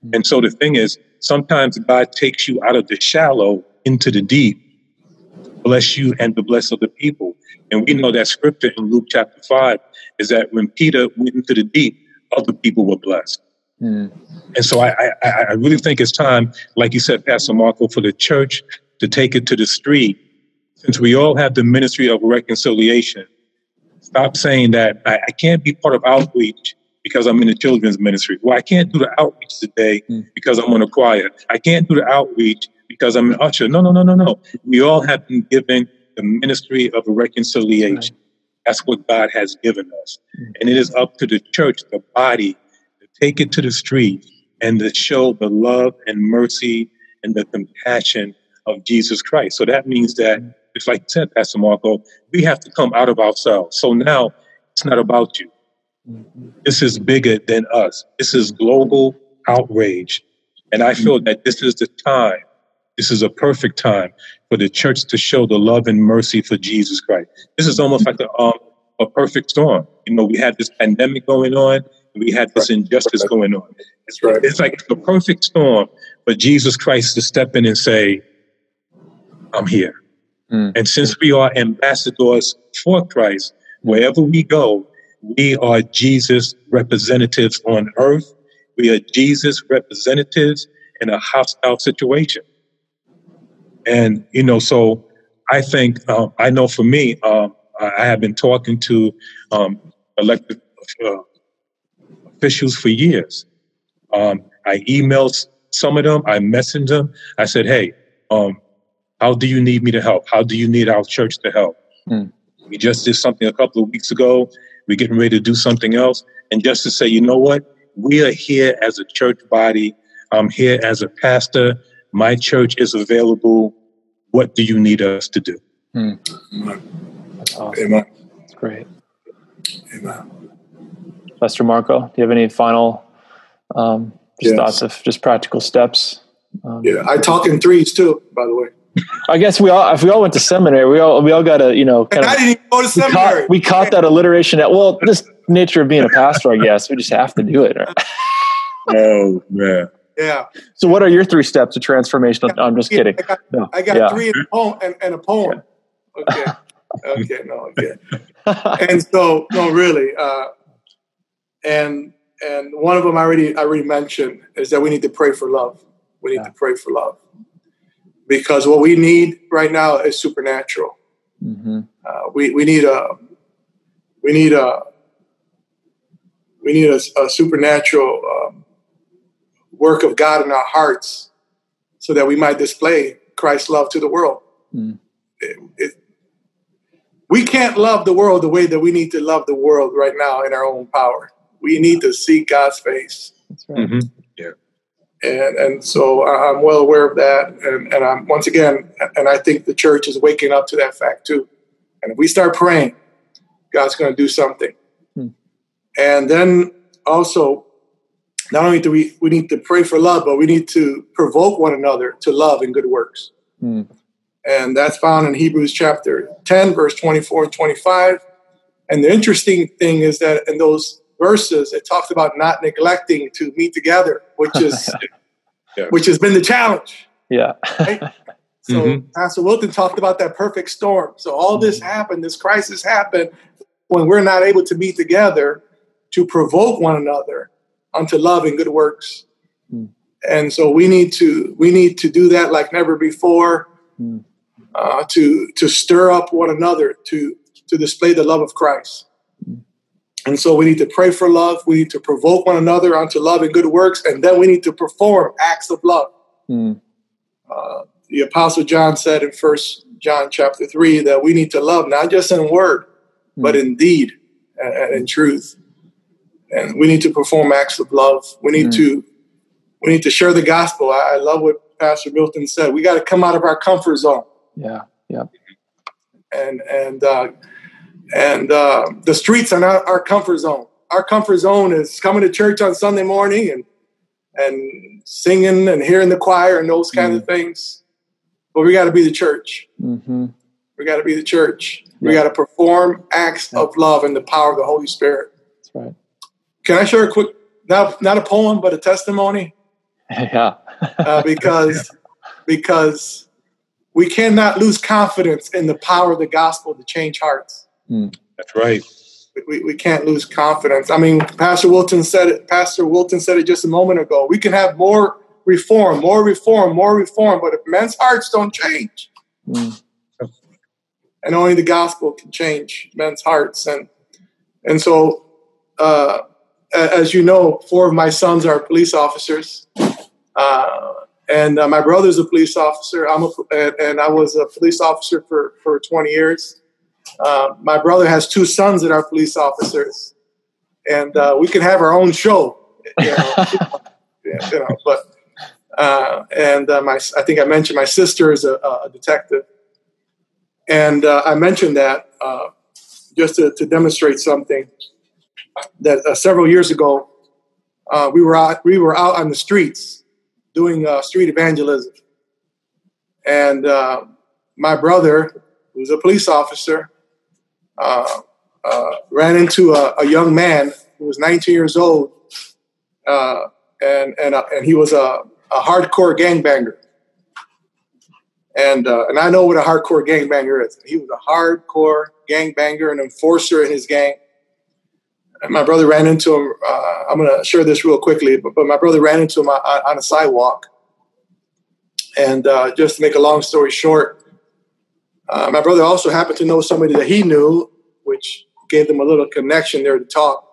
Mm-hmm. And so the thing is, sometimes God takes you out of the shallow into the deep bless you and the bless other people. And we know that scripture in Luke chapter 5 is that when Peter went into the deep, other people were blessed. Mm. And so I, I, I really think it's time, like you said, Pastor Marco, for the church to take it to the street. Since we all have the ministry of reconciliation, stop saying that I, I can't be part of outreach because I'm in the children's ministry. Well, I can't do the outreach today mm. because I'm on a choir. I can't do the outreach because I'm an usher. No, no, no, no, no. We all have been given the ministry of reconciliation. Right. That's what God has given us. Mm-hmm. And it is up to the church, the body, to take it to the street and to show the love and mercy and the compassion of Jesus Christ. So that means that, it's like you said, Pastor Marco, we have to come out of ourselves. So now it's not about you. Mm-hmm. This is bigger than us. This is global outrage. And I feel that this is the time this is a perfect time for the church to show the love and mercy for Jesus Christ. This is almost like a, um, a perfect storm. You know, we had this pandemic going on, we had this injustice going on. It's, right. it's like the perfect storm for Jesus Christ to step in and say, I'm here. Mm. And since we are ambassadors for Christ, wherever we go, we are Jesus representatives on earth. We are Jesus representatives in a hostile situation. And, you know, so I think, um, I know for me, um, I have been talking to um, elected uh, officials for years. Um, I emailed some of them, I messaged them. I said, hey, um, how do you need me to help? How do you need our church to help? Mm. We just did something a couple of weeks ago. We're getting ready to do something else. and just to say, you know what? We are here as a church body. I'm here as a pastor. My church is available. What do you need us to do? Hmm. That's awesome. Amen. That's great. Amen. Pastor Marco, do you have any final um, just yes. thoughts of just practical steps? Um, yeah, I talk in threes too, by the way. I guess we all, if we all went to seminary, we all, we all got to, you know, kind and of, I didn't even go to seminary. We caught, we caught that alliteration. At, well, this nature of being a pastor, I guess we just have to do it. Right? [laughs] oh man. Yeah. So, what are your three steps of transformation? I'm just kidding. I got, no. I got yeah. three and a poem. And, and a poem. Okay. okay. No. Okay. [laughs] and so, no, really. Uh, and and one of them I already I already mentioned is that we need to pray for love. We need yeah. to pray for love because what we need right now is supernatural. Mm-hmm. Uh, we we need a we need a we need a, a supernatural um, work of God in our hearts, so that we might display Christ's love to the world. Mm. It, it, we can't love the world the way that we need to love the world right now in our own power. We need to seek God's face. That's right. Mm-hmm and and so I'm well aware of that. And and I'm once again, and I think the church is waking up to that fact too. And if we start praying, God's going to do something. Hmm. And then also, not only do we we need to pray for love, but we need to provoke one another to love and good works. Hmm. And that's found in Hebrews chapter 10, verse 24 and 25. And the interesting thing is that in those verses, it talks about not neglecting to meet together, which is [laughs] yeah. [laughs] which has been the challenge. Yeah. Right? [laughs] So mm-hmm. Pastor Wilton talked about that perfect storm. So all this mm-hmm. happened, this crisis happened when we're not able to meet together to provoke one another unto love and good works. Mm. And so we need to we need to do that like never before, mm. uh, to to stir up one another to to display the love of Christ. And so we need to pray for love. We need to provoke one another unto love and good works. And then we need to perform acts of love. Mm. Uh, the Apostle John said in First John chapter 3 that we need to love not just in word, but in deed and, in truth. And we need to perform acts of love. We need mm. to we need to share the gospel. I, I love what Pastor Milton said. We got to come out of our comfort zone. Yeah, yeah. And and uh, and uh, the streets are not our comfort zone. Our comfort zone is coming to church on Sunday morning and and singing and hearing the choir and those kind mm-hmm. of things. But we got to be the church. Mm-hmm. We got to be the church. Yeah. We got to perform acts yeah. of love and the power of the Holy Spirit. That's right. Can I share a quick, not not a poem, but a testimony? [laughs] Yeah. uh, because because we cannot lose confidence in the power of the gospel to change hearts. Mm. That's right. We, we can't lose confidence. I mean, Pastor Wilton said it. Pastor Wilton said it just a moment ago. We can have more reform, more reform, more reform, but if men's hearts don't change, mm. and only the gospel can change men's hearts, and and so, uh, as you know, four of my sons are police officers, uh, and uh, my brother's a police officer. I'm a, and I was a police officer for for 20 years. Uh, my brother has two sons that are police officers, and uh, we can have our own show. You know, [laughs] you know but uh, and uh, my I think I mentioned my sister is a, a detective, and uh, I mentioned that just to, to, demonstrate something that several years ago we were out we were out on the streets doing street evangelism, and my brother, who's a police officer, uh, uh, ran into a, a, young man who was 19 years old, uh, and and uh, and he was a, a hardcore gangbanger. And uh, and I know what a hardcore gangbanger is. He was a hardcore gangbanger, an enforcer in his gang. My brother ran into him. Uh, I'm going to share this real quickly, but, but my brother ran into him on, on a sidewalk. And just to make a long story short, uh, my brother also happened to know somebody that he knew, which gave them a little connection there to talk.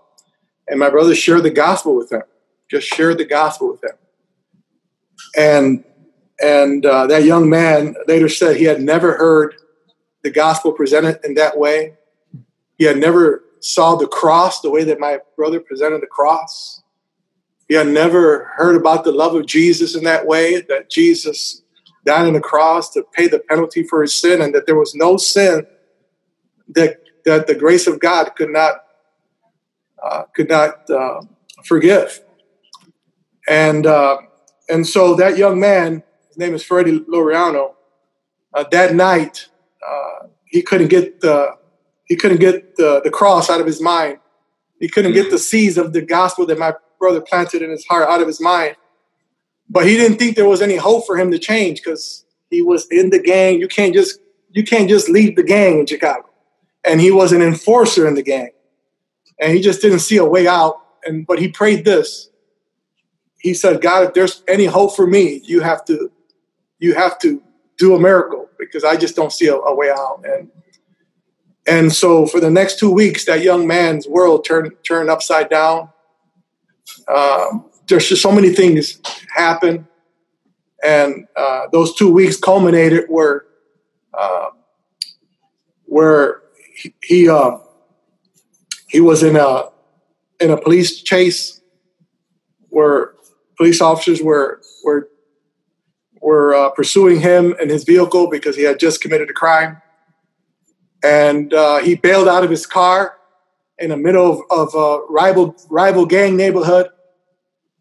And my brother shared the gospel with him, just shared the gospel with him. And and uh, that young man later said he had never heard the gospel presented in that way. He had never saw the cross the way that my brother presented the cross. He had never heard about the love of Jesus in that way, that Jesus died on the cross to pay the penalty for his sin, and that there was no sin that, that the grace of God could not uh, could not uh, forgive. And uh, and so that young man, his name is Freddie Loriano, uh, that night uh, he couldn't get the he couldn't get the, the cross out of his mind. He couldn't get the seeds of the gospel that my brother planted in his heart out of his mind. But he didn't think there was any hope for him to change because he was in the gang. You can't just you can't just leave the gang in Chicago. And he was an enforcer in the gang. And he just didn't see a way out. And but he prayed this. He said, God, if there's any hope for me, you have to you have to do a miracle because I just don't see a, a way out. And and so for the next two weeks, that young man's world turned turned upside down. Um, there's just so many things happen, and uh, those two weeks culminated where uh, where he he, uh, he was in a in a police chase where police officers were were were uh, pursuing him and his vehicle because he had just committed a crime and uh, he bailed out of his car in the middle of, of a rival rival gang neighborhood.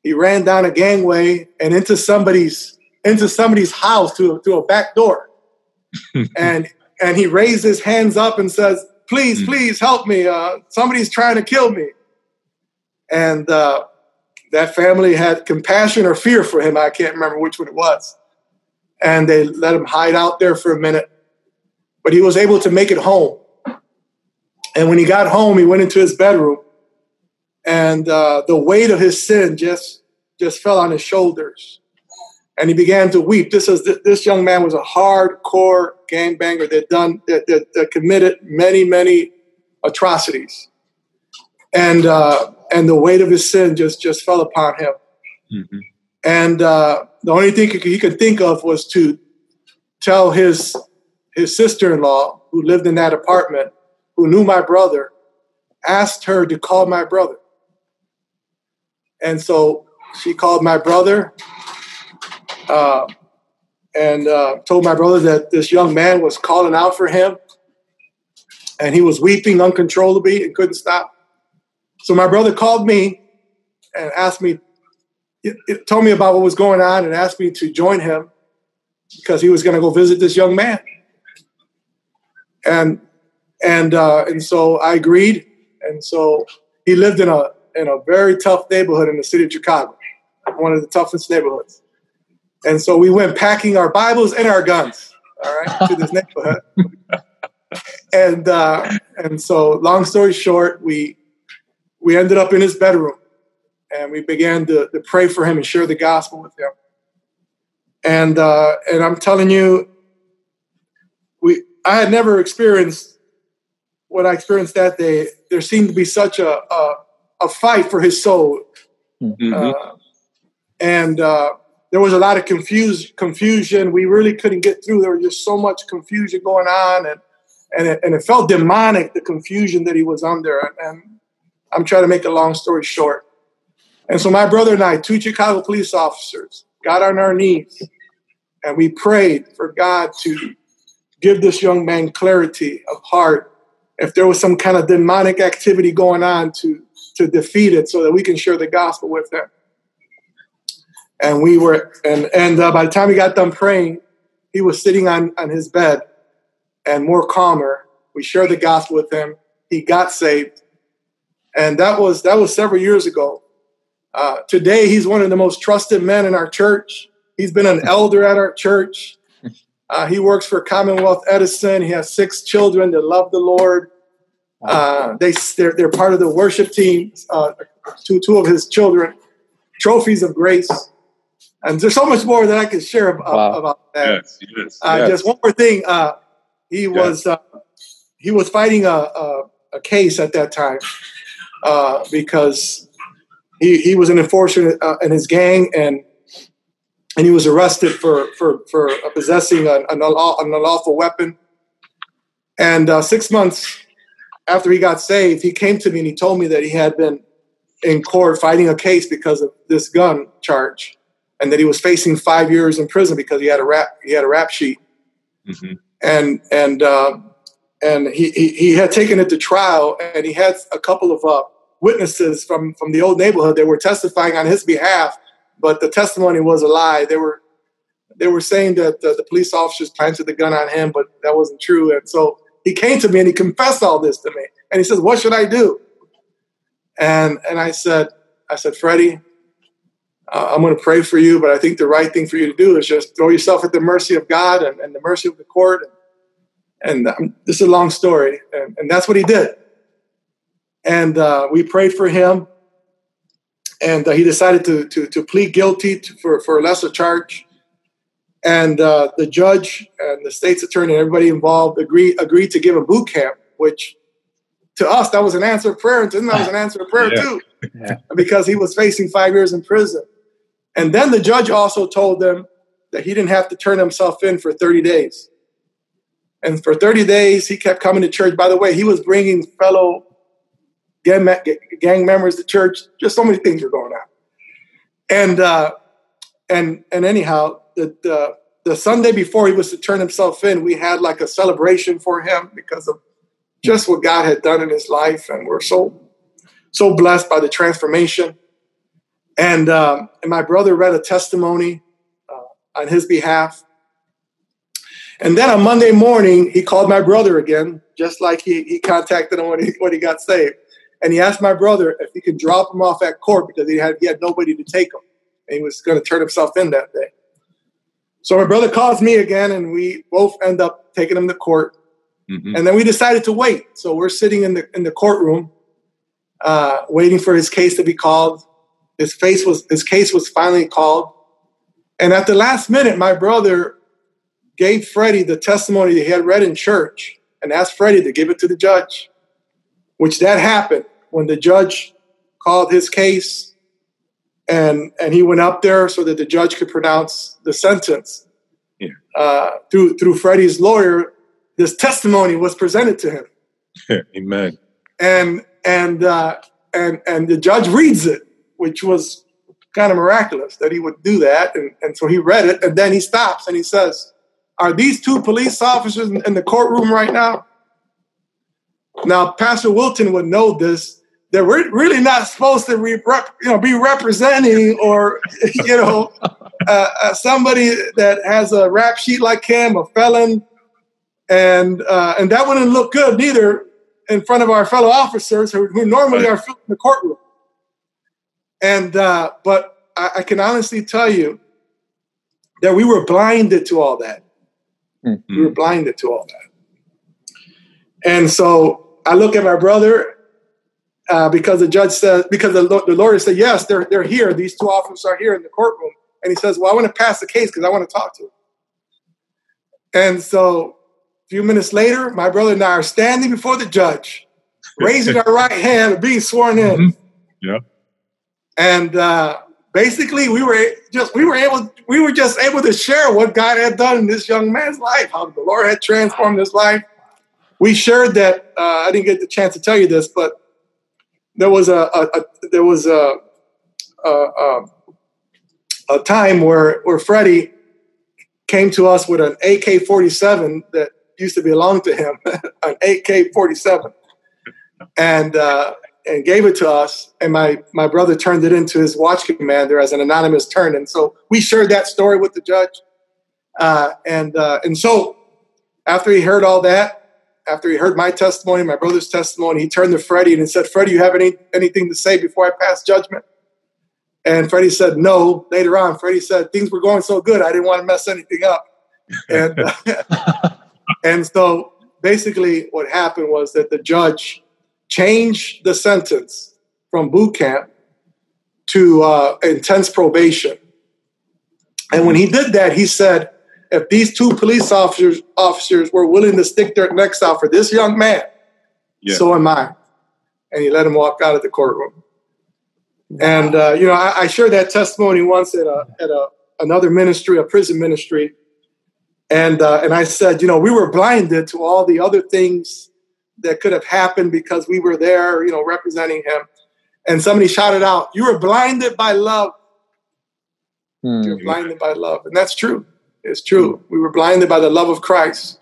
He ran down a gangway and into somebody's into somebody's house through, to a back door, [laughs] and and he raised his hands up and says, "Please, hmm. please help me! Uh, somebody's trying to kill me." And uh, that family had compassion or fear for him. I can't remember which one it was. And they let him hide out there for a minute but he was able to make it home. And when he got home, he went into his bedroom, and uh, the weight of his sin just just fell on his shoulders, and he began to weep. This is this young man was a hardcore gangbanger that done that, that, that committed many many atrocities, and uh, and the weight of his sin just just fell upon him. Mm-hmm. And uh, the only thing he could think of was to tell his his sister-in-law who lived in that apartment who knew my brother asked her to call my brother. And so she called my brother uh, and uh, told my brother that this young man was calling out for him and he was weeping uncontrollably and couldn't stop. So my brother called me and asked me it told me about what was going on and asked me to join him because he was going to go visit this young man and and uh, and so I agreed. And so he lived in a in a very tough neighborhood in the city of Chicago, one of the toughest neighborhoods. And so we went packing our Bibles and our guns, all right, to this neighborhood. [laughs] and uh, and so, long story short, we we ended up in his bedroom, and we began to, to pray for him and share the gospel with him. And uh, and I'm telling you, I had never experienced what I experienced that day. There seemed to be such a a, a fight for his soul, mm-hmm. uh, and uh, there was a lot of confuse, confusion. We really couldn't get through. There was just so much confusion going on, and and it, and it felt demonic the confusion that he was under. And I'm trying to make a long story short. And so my brother and I, two Chicago police officers, got on our knees and we prayed for God to give this young man clarity of heart. If there was some kind of demonic activity going on to to defeat it so that we can share the gospel with him. And we were and and uh, by the time we got done praying he was sitting on on his bed and more calmer. We shared the gospel with him. He got saved. And that was that was several years ago. Uh, today he's one of the most trusted men in our church. He's been an elder at our church uh, he works for Commonwealth Edison. He has six children that love the Lord. Uh, they they're, they're part of the worship team. Uh, two two of his children, trophies of grace, and there's so much more that I can share about, wow. about that. Yes, yes, uh, yes. Just one more thing. Uh, he was uh, he was fighting a, a, a, case at that time because he he was an enforcer in his gang and and he was arrested for for for possessing an, an unlawful weapon. And uh, six months after he got saved, he came to me and he told me that he had been in court fighting a case because of this gun charge, and that he was facing five years in prison because he had a rap he had a rap sheet, mm-hmm. and and uh, and he, he, he had taken it to trial, and he had a couple of uh, witnesses from from the old neighborhood that were testifying on his behalf, but the testimony was a lie. They were they were saying that uh, the police officers planted the gun on him, but that wasn't true, and so he came to me and he confessed all this to me. And he says, What should I do? And and I said, I said, Freddie, uh, I'm going to pray for you, but I think the right thing for you to do is just throw yourself at the mercy of God and, and the mercy of the court. And, and um, this is a long story. And, and that's what he did. And uh, we prayed for him. And uh, he decided to, to, to plead guilty to, for, for a lesser charge. And uh, the judge and the state's attorney and everybody involved agreed agreed to give a boot camp, which to us that was an answer of prayer, and to him that was an answer of prayer yeah. too, [laughs] yeah. because he was facing five years in prison. And then the judge also told them that he didn't have to turn himself in for 30 days. And for 30 days, he kept coming to church. By the way, he was bringing fellow gang, members the church. Just so many things were going on. And uh, and and anyhow, the, the the Sunday before he was to turn himself in, we had like a celebration for him because of just what God had done in his life, and we're so so blessed by the transformation. And um, and my brother read a testimony uh, on his behalf. And then on Monday morning, he called my brother again, just like he, he contacted him when he when he got saved. And he asked my brother if he could drop him off at court because he had he had nobody to take him, and he was going to turn himself in that day. So my brother calls me again, and we both end up taking him to court. Mm-hmm. And then we decided to wait. So we're sitting in the in the courtroom, uh, waiting for his case to be called. His face was his case was finally called, and at the last minute, my brother gave Freddie the testimony that he had read in church, and asked Freddie to give it to the judge. Which that happened when the judge called his case and and he went up there so that the judge could pronounce the sentence. Yeah. Uh, through through Freddie's lawyer, this testimony was presented to him. [laughs] Amen. And and uh, and and the judge reads it, which was kind of miraculous that he would do that. And and so he read it, and then he stops and he says, "Are these two police officers in, in the courtroom right now?" Now, Pastor Wilton would know this that we're really not supposed to re- rep, you know be representing or [laughs] you know uh, uh, somebody that has a rap sheet like him, a felon, and uh, and that wouldn't look good neither in front of our fellow officers who, who normally are in the courtroom. And uh, but I, I, can honestly tell you that we were blinded to all that. Mm-hmm. We were blinded to all that. And so I look at my brother uh, because the judge said, because the, the lawyer said, yes, they're, they're here. These two officers are here in the courtroom. And he says, well, I want to pass the case because I want to talk to him. And so a few minutes later, my brother and I are standing before the judge, [laughs] raising our right hand, and being sworn in. Mm-hmm. Yeah. And uh, basically, we were just we were able we were just able to share what God had done in this young man's life, how the Lord had transformed his life. We shared that. Uh, I didn't get the chance to tell you this, but there was a, a, a there was a, a, a time where where Freddie came to us with an AK forty seven that used to belong to him, [laughs] an AK forty seven, and uh, and gave it to us. And my my brother turned it into his watch commander as an anonymous turn. And so we shared that story with the judge. Uh, and uh, and so after he heard all that, after he heard my testimony, my brother's testimony, he turned to Freddie and said, Freddie, you have any, anything to say before I pass judgment? And Freddie said, no. Later on, Freddie said, things were going so good, I didn't want to mess anything up. And, [laughs] [laughs] and so basically what happened was that the judge changed the sentence from boot camp to uh, intense probation. And when he did that, he said, if these two police officers officers were willing to stick their necks out for this young man, yeah. so am I. And he let him walk out of the courtroom. And uh, you know, I, I, shared that testimony once at a at a another ministry, a prison ministry, and uh, and I said, you know, we were blinded to all the other things that could have happened because we were there, you know, representing him. And somebody shouted out, You were blinded by love. Mm. You're blinded by love. And that's true. It's true. Mm. We were blinded by the love of Christ.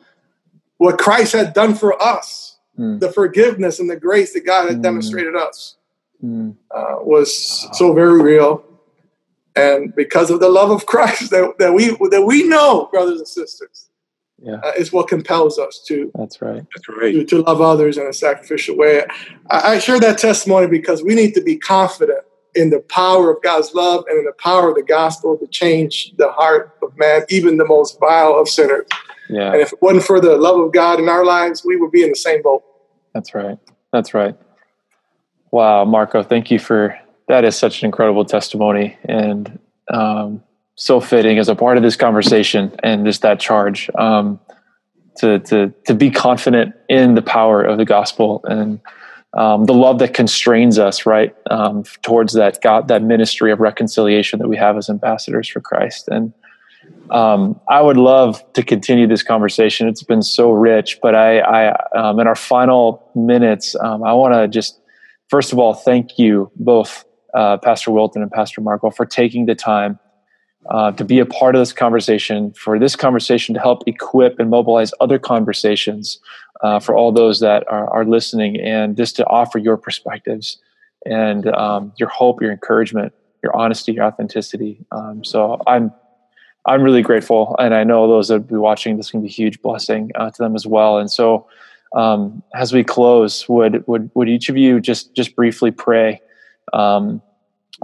What Christ had done for us, mm. the forgiveness and the grace that God had hmm. demonstrated us, hmm. uh, was so very real. And because of the love of Christ [laughs] that, that we that we know, brothers and sisters, yeah. Uh, is what compels us to. That's right. That's right. To, to love others in a sacrificial way. I, I, share that testimony because we need to be confident in the power of God's love and in the power of the gospel to change the heart of man, even the most vile of sinners. Yeah. And if it wasn't for the love of God in our lives, we would be in the same boat. That's right. That's right. Wow, Marco, thank you for that. Is such an incredible testimony, and um, so fitting as a part of this conversation and just that charge um, to to to be confident in the power of the gospel and um, the love that constrains us right um, towards that God that ministry of reconciliation that we have as ambassadors for Christ and um, I would love to continue this conversation. It's been so rich, but I, I um, in our final minutes, um, I want to just first of all thank you both, uh, Pastor Wilton and Pastor Marco, for taking the time uh, to be a part of this conversation, for this conversation to help equip and mobilize other conversations uh, for all those that are, are, listening, and just to offer your perspectives and um, your hope, your encouragement, your honesty, your authenticity. Um, so I'm I'm really grateful, and I know those that be watching this can be a huge blessing uh, to them as well. And so, um, as we close, would would would each of you just just briefly pray? Um,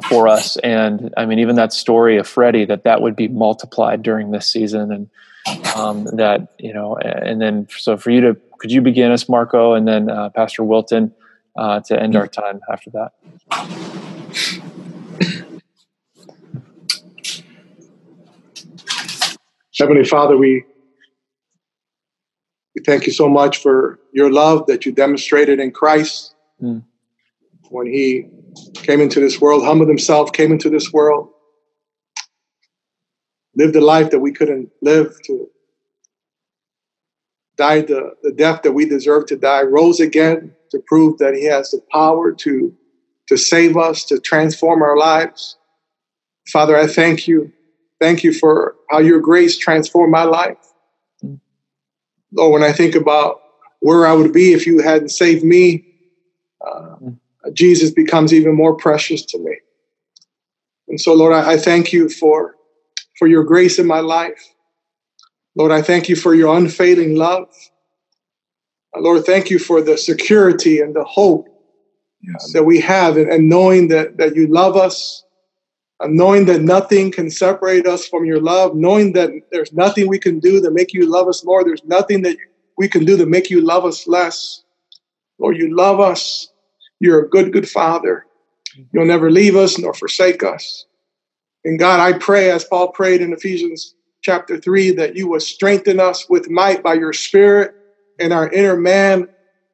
for us. And I mean, even that story of Freddie, that that would be multiplied during this season, and um, that you know, and then so for you to could you begin us, Marco, and then uh, Pastor Wilton uh, to end our time after that. Heavenly Father, we we thank you so much for your love that you demonstrated in Christ mm. when He came into this world, humbled himself, came into this world, lived a life that we couldn't live, to died the, the death that we deserve to die, rose again to prove that he has the power to, to save us, to transform our lives. Father, I thank you. Thank you for how your grace transformed my life. Lord, when I think about where I would be if you hadn't saved me, uh, Jesus becomes even more precious to me. And so, Lord, I, I thank you for, for your grace in my life. Lord, I thank you for your unfailing love. Lord, thank you for the security and the hope yes. that we have and, and, knowing that, that you love us, and knowing that nothing can separate us from your love, knowing that there's nothing we can do to make you love us more, there's nothing that we can do to make you love us less. Lord, you love us. You're a good, good father. You'll never leave us nor forsake us. And God, I pray, as Paul prayed in Ephesians chapter 3, that you will strengthen us with might by your spirit and our inner man,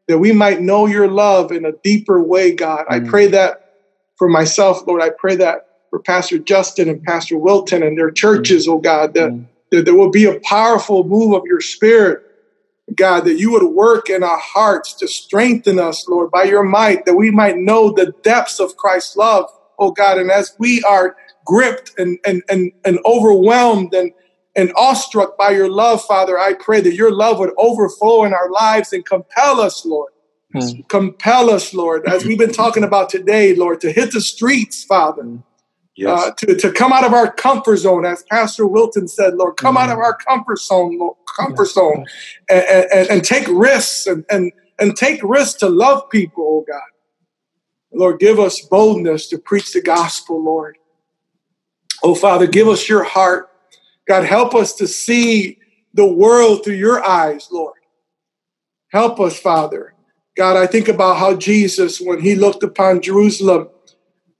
that we might know your love in a deeper way, God. Mm. I pray that for myself, Lord. I pray that for Pastor Justin and Pastor Wilton and their churches, mm. oh God, that, mm. that there will be a powerful move of your spirit God, that you would work in our hearts to strengthen us, Lord, by your might, that we might know the depths of Christ's love, oh God. And as we are gripped and, and, and, and overwhelmed and, and awestruck by your love, Father, I pray that your love would overflow in our lives and compel us, Lord. Mm. Compel us, Lord, as we've been talking about today, Lord, to hit the streets, Father. Mm yes. uh, to, to come out of our comfort zone, as Pastor Wilton said, Lord, come mm-hmm. out of our comfort zone, Lord, comfort yes. zone, and, and, and, take risks and, and, and take risks to love people, oh God. Lord, give us boldness to preach the gospel, Lord. Oh, Father, give us your heart. God, help us to see the world through your eyes, Lord. Help us, Father. God, I think about how Jesus, when he looked upon Jerusalem,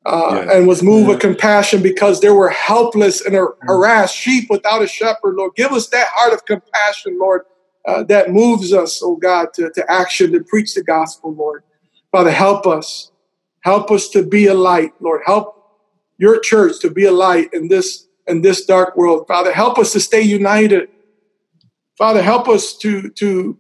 uh, yeah. and was moved yeah. with compassion because they were helpless and mm-hmm. harassed sheep without a shepherd. Lord, give us that heart of compassion, Lord, uh, that moves us, oh God, to, to action to preach the gospel, Lord. Father, help us. Help us to be a light, Lord. Help your church to be a light in this in this dark world. Father, help us to stay united. Father, help us to to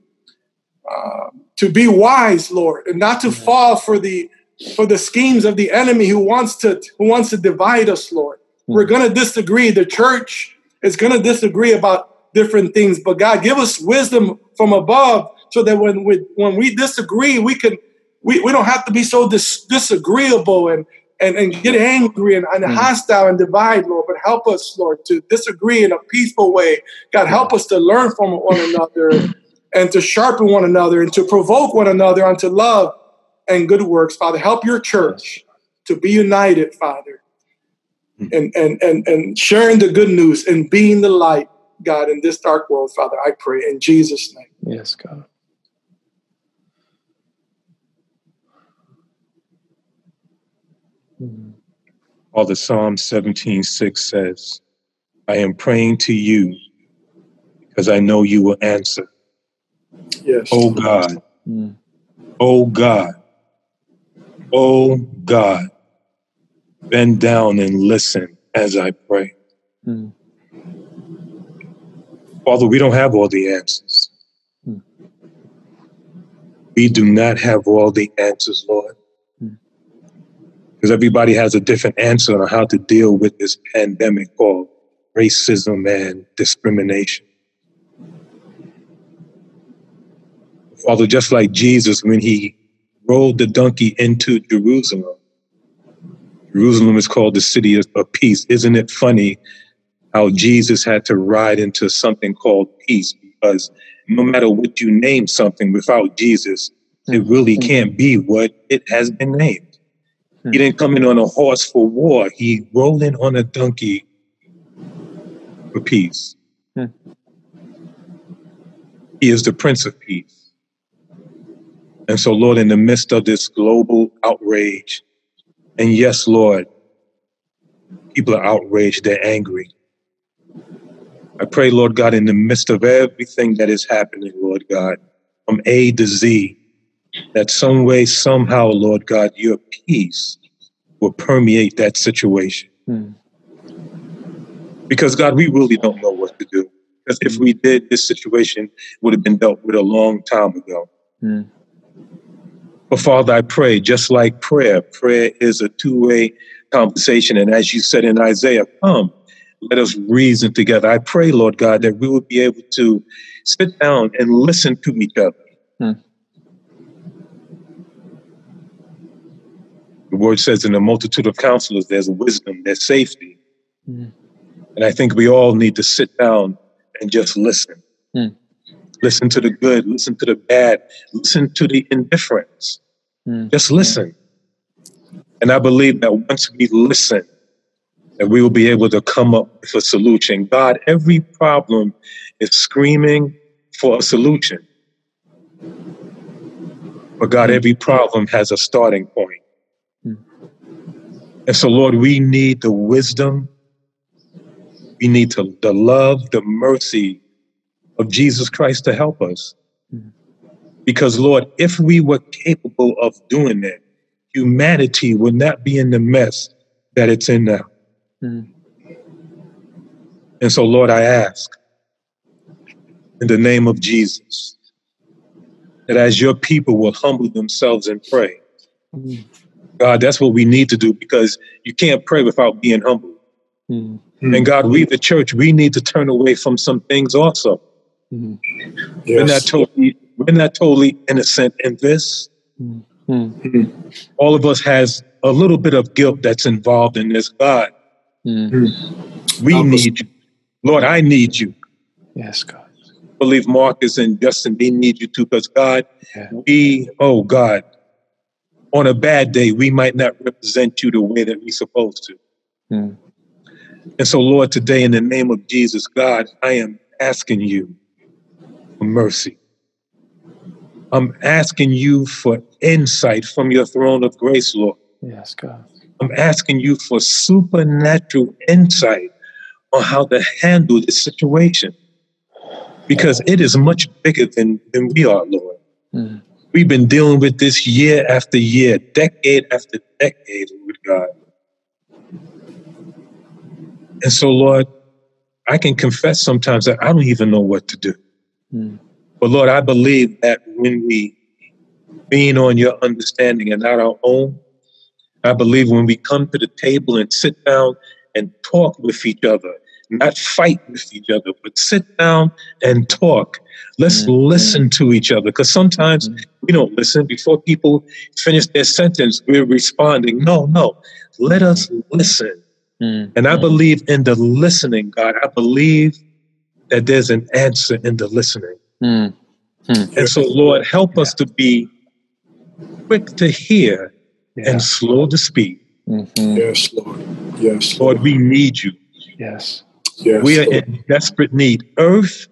uh, to be wise, Lord, and not to fall for the for the schemes of the enemy who wants to who wants to divide us, Lord. Hmm. We're going to disagree. The church is going to disagree about different things, but God, give us wisdom from above so that when we when we disagree, we can we, we don't have to be so dis- disagreeable and and, and get angry and, and hmm. hostile and divide, Lord. But help us, Lord, to disagree in a peaceful way. God, help us to learn from one another [laughs] and to sharpen one another and to provoke one another unto love and good works, Father. Help your church to be united, Father, hmm. and, and, and, and sharing the good news and being the light, God, in this dark world, Father. I pray in Jesus' name. Yes, God. All the Psalm 17 6 says, I am praying to you because I know you will answer. Yes. Oh God. Mm. Oh God. Oh God. Bend down and listen as I pray. Mm. Father, we don't have all the answers. Mm. We do not have all the answers, Lord. Because everybody has a different answer on how to deal with this pandemic called racism and discrimination. Father, just like Jesus, when he rolled the donkey into Jerusalem, Jerusalem is called the city of peace. Isn't it funny how Jesus had to ride into something called peace? Because no matter what you name something without Jesus, it hmm. really mm-hmm. can't be what it has been named. He hmm. didn't come in on a horse for war. He rolled in on a donkey for peace. Hmm. He is the Prince of Peace. And so, Lord, in the midst of this global outrage, and yes, Lord, people are outraged, they're angry. I pray, Lord God, in the midst of everything that is happening, Lord God, from A to Z, that some way, somehow, Lord God, your peace will permeate that situation. Hmm. Because, God, we really don't know what to do. Because if we did, this situation would have been dealt with a long time ago. Hmm. But Father, I pray, just like prayer, prayer is a two way conversation. And as you said in Isaiah, come, let us reason together. I pray, Lord God, that we will be able to sit down and listen to each other. Hmm. The word says, in a multitude of counselors, there's wisdom, there's safety. Hmm. And I think we all need to sit down and just listen. Hmm. Listen to the good, listen to the bad, listen to the indifference. Mm. Just listen. And I believe that once we listen, that we will be able to come up with a solution. God, every problem is screaming for a solution. But God, hmm. every problem has a starting point. Mm. And so, Lord, we need the wisdom, we need to, the love, the mercy of Jesus Christ to help us. Because, Lord, if we were capable of doing that, humanity would not be in the mess that it's in now. Mm. And so, Lord, I ask in the name of Jesus that as your people will humble themselves and pray, mm. God, that's what we need to do because you can't pray without being humble. Mm. And God, we, the church, we need to turn away from some things also. Mm. Yes. We're not totally we're not totally innocent in this. Mm-hmm. All of us has a little bit of guilt that's involved in this. God, mm-hmm. we need you. Lord, I need you. Yes, God. I believe Marcus and Justin, they need you too, because God, yeah. we, oh God, on a bad day, we might not represent you the way that we're supposed to. Mm. And so, Lord, today, in the name of Jesus, God, I am asking you for mercy. I'm asking you for insight from your throne of grace, Lord. Yes, God. I'm asking you for supernatural insight on how to handle this situation because it is much bigger than, than we are, Lord. Mm. We've been dealing with this year after year, decade after decade, Lord God. And so, Lord, I can confess sometimes that I don't even know what to do. Mm. But Lord, I believe that when we being on your understanding and not our own. I believe when we come to the table and sit down and talk with each other, not fight with each other, but sit down and talk. Let's mm-hmm. listen to each other because sometimes mm-hmm. we don't listen. Before people finish their sentence, we're responding. No, no. Let us listen. Mm-hmm. And I believe in the listening, God. I believe that there's an answer in the listening. Mm-hmm. And so, Lord, help us to be quick to hear yeah. and slow to speak. Mm-hmm. Yes, Lord. Yes, Lord. Lord, we need you. Yes. Yes. We are Lord. in desperate need. Earth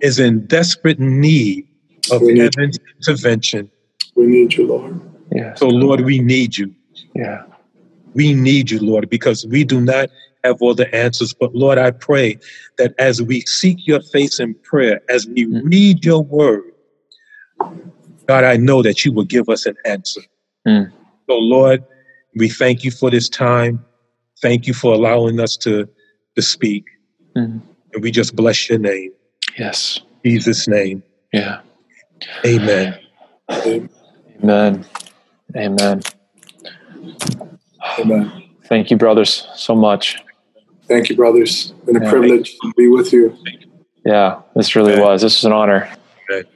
is in desperate need of we heaven's need intervention. We need you, Lord. Yeah. So, Lord, we need you. Yeah. We need you, Lord, because we do not have all the answers. But, Lord, I pray that as we seek your face in prayer, as we mm-hmm. read your word, God, I know that you will give us an answer. Mm. So, Lord, we thank you for this time. Thank you for allowing us to, to speak. Mm. And we just bless your name. Yes. Jesus' name. Yeah. Amen. Amen. Amen. Amen. Thank you, brothers, so much. Thank you, brothers. Been a yeah. privilege to be with you. Yeah, this really was. This was an honor. Okay.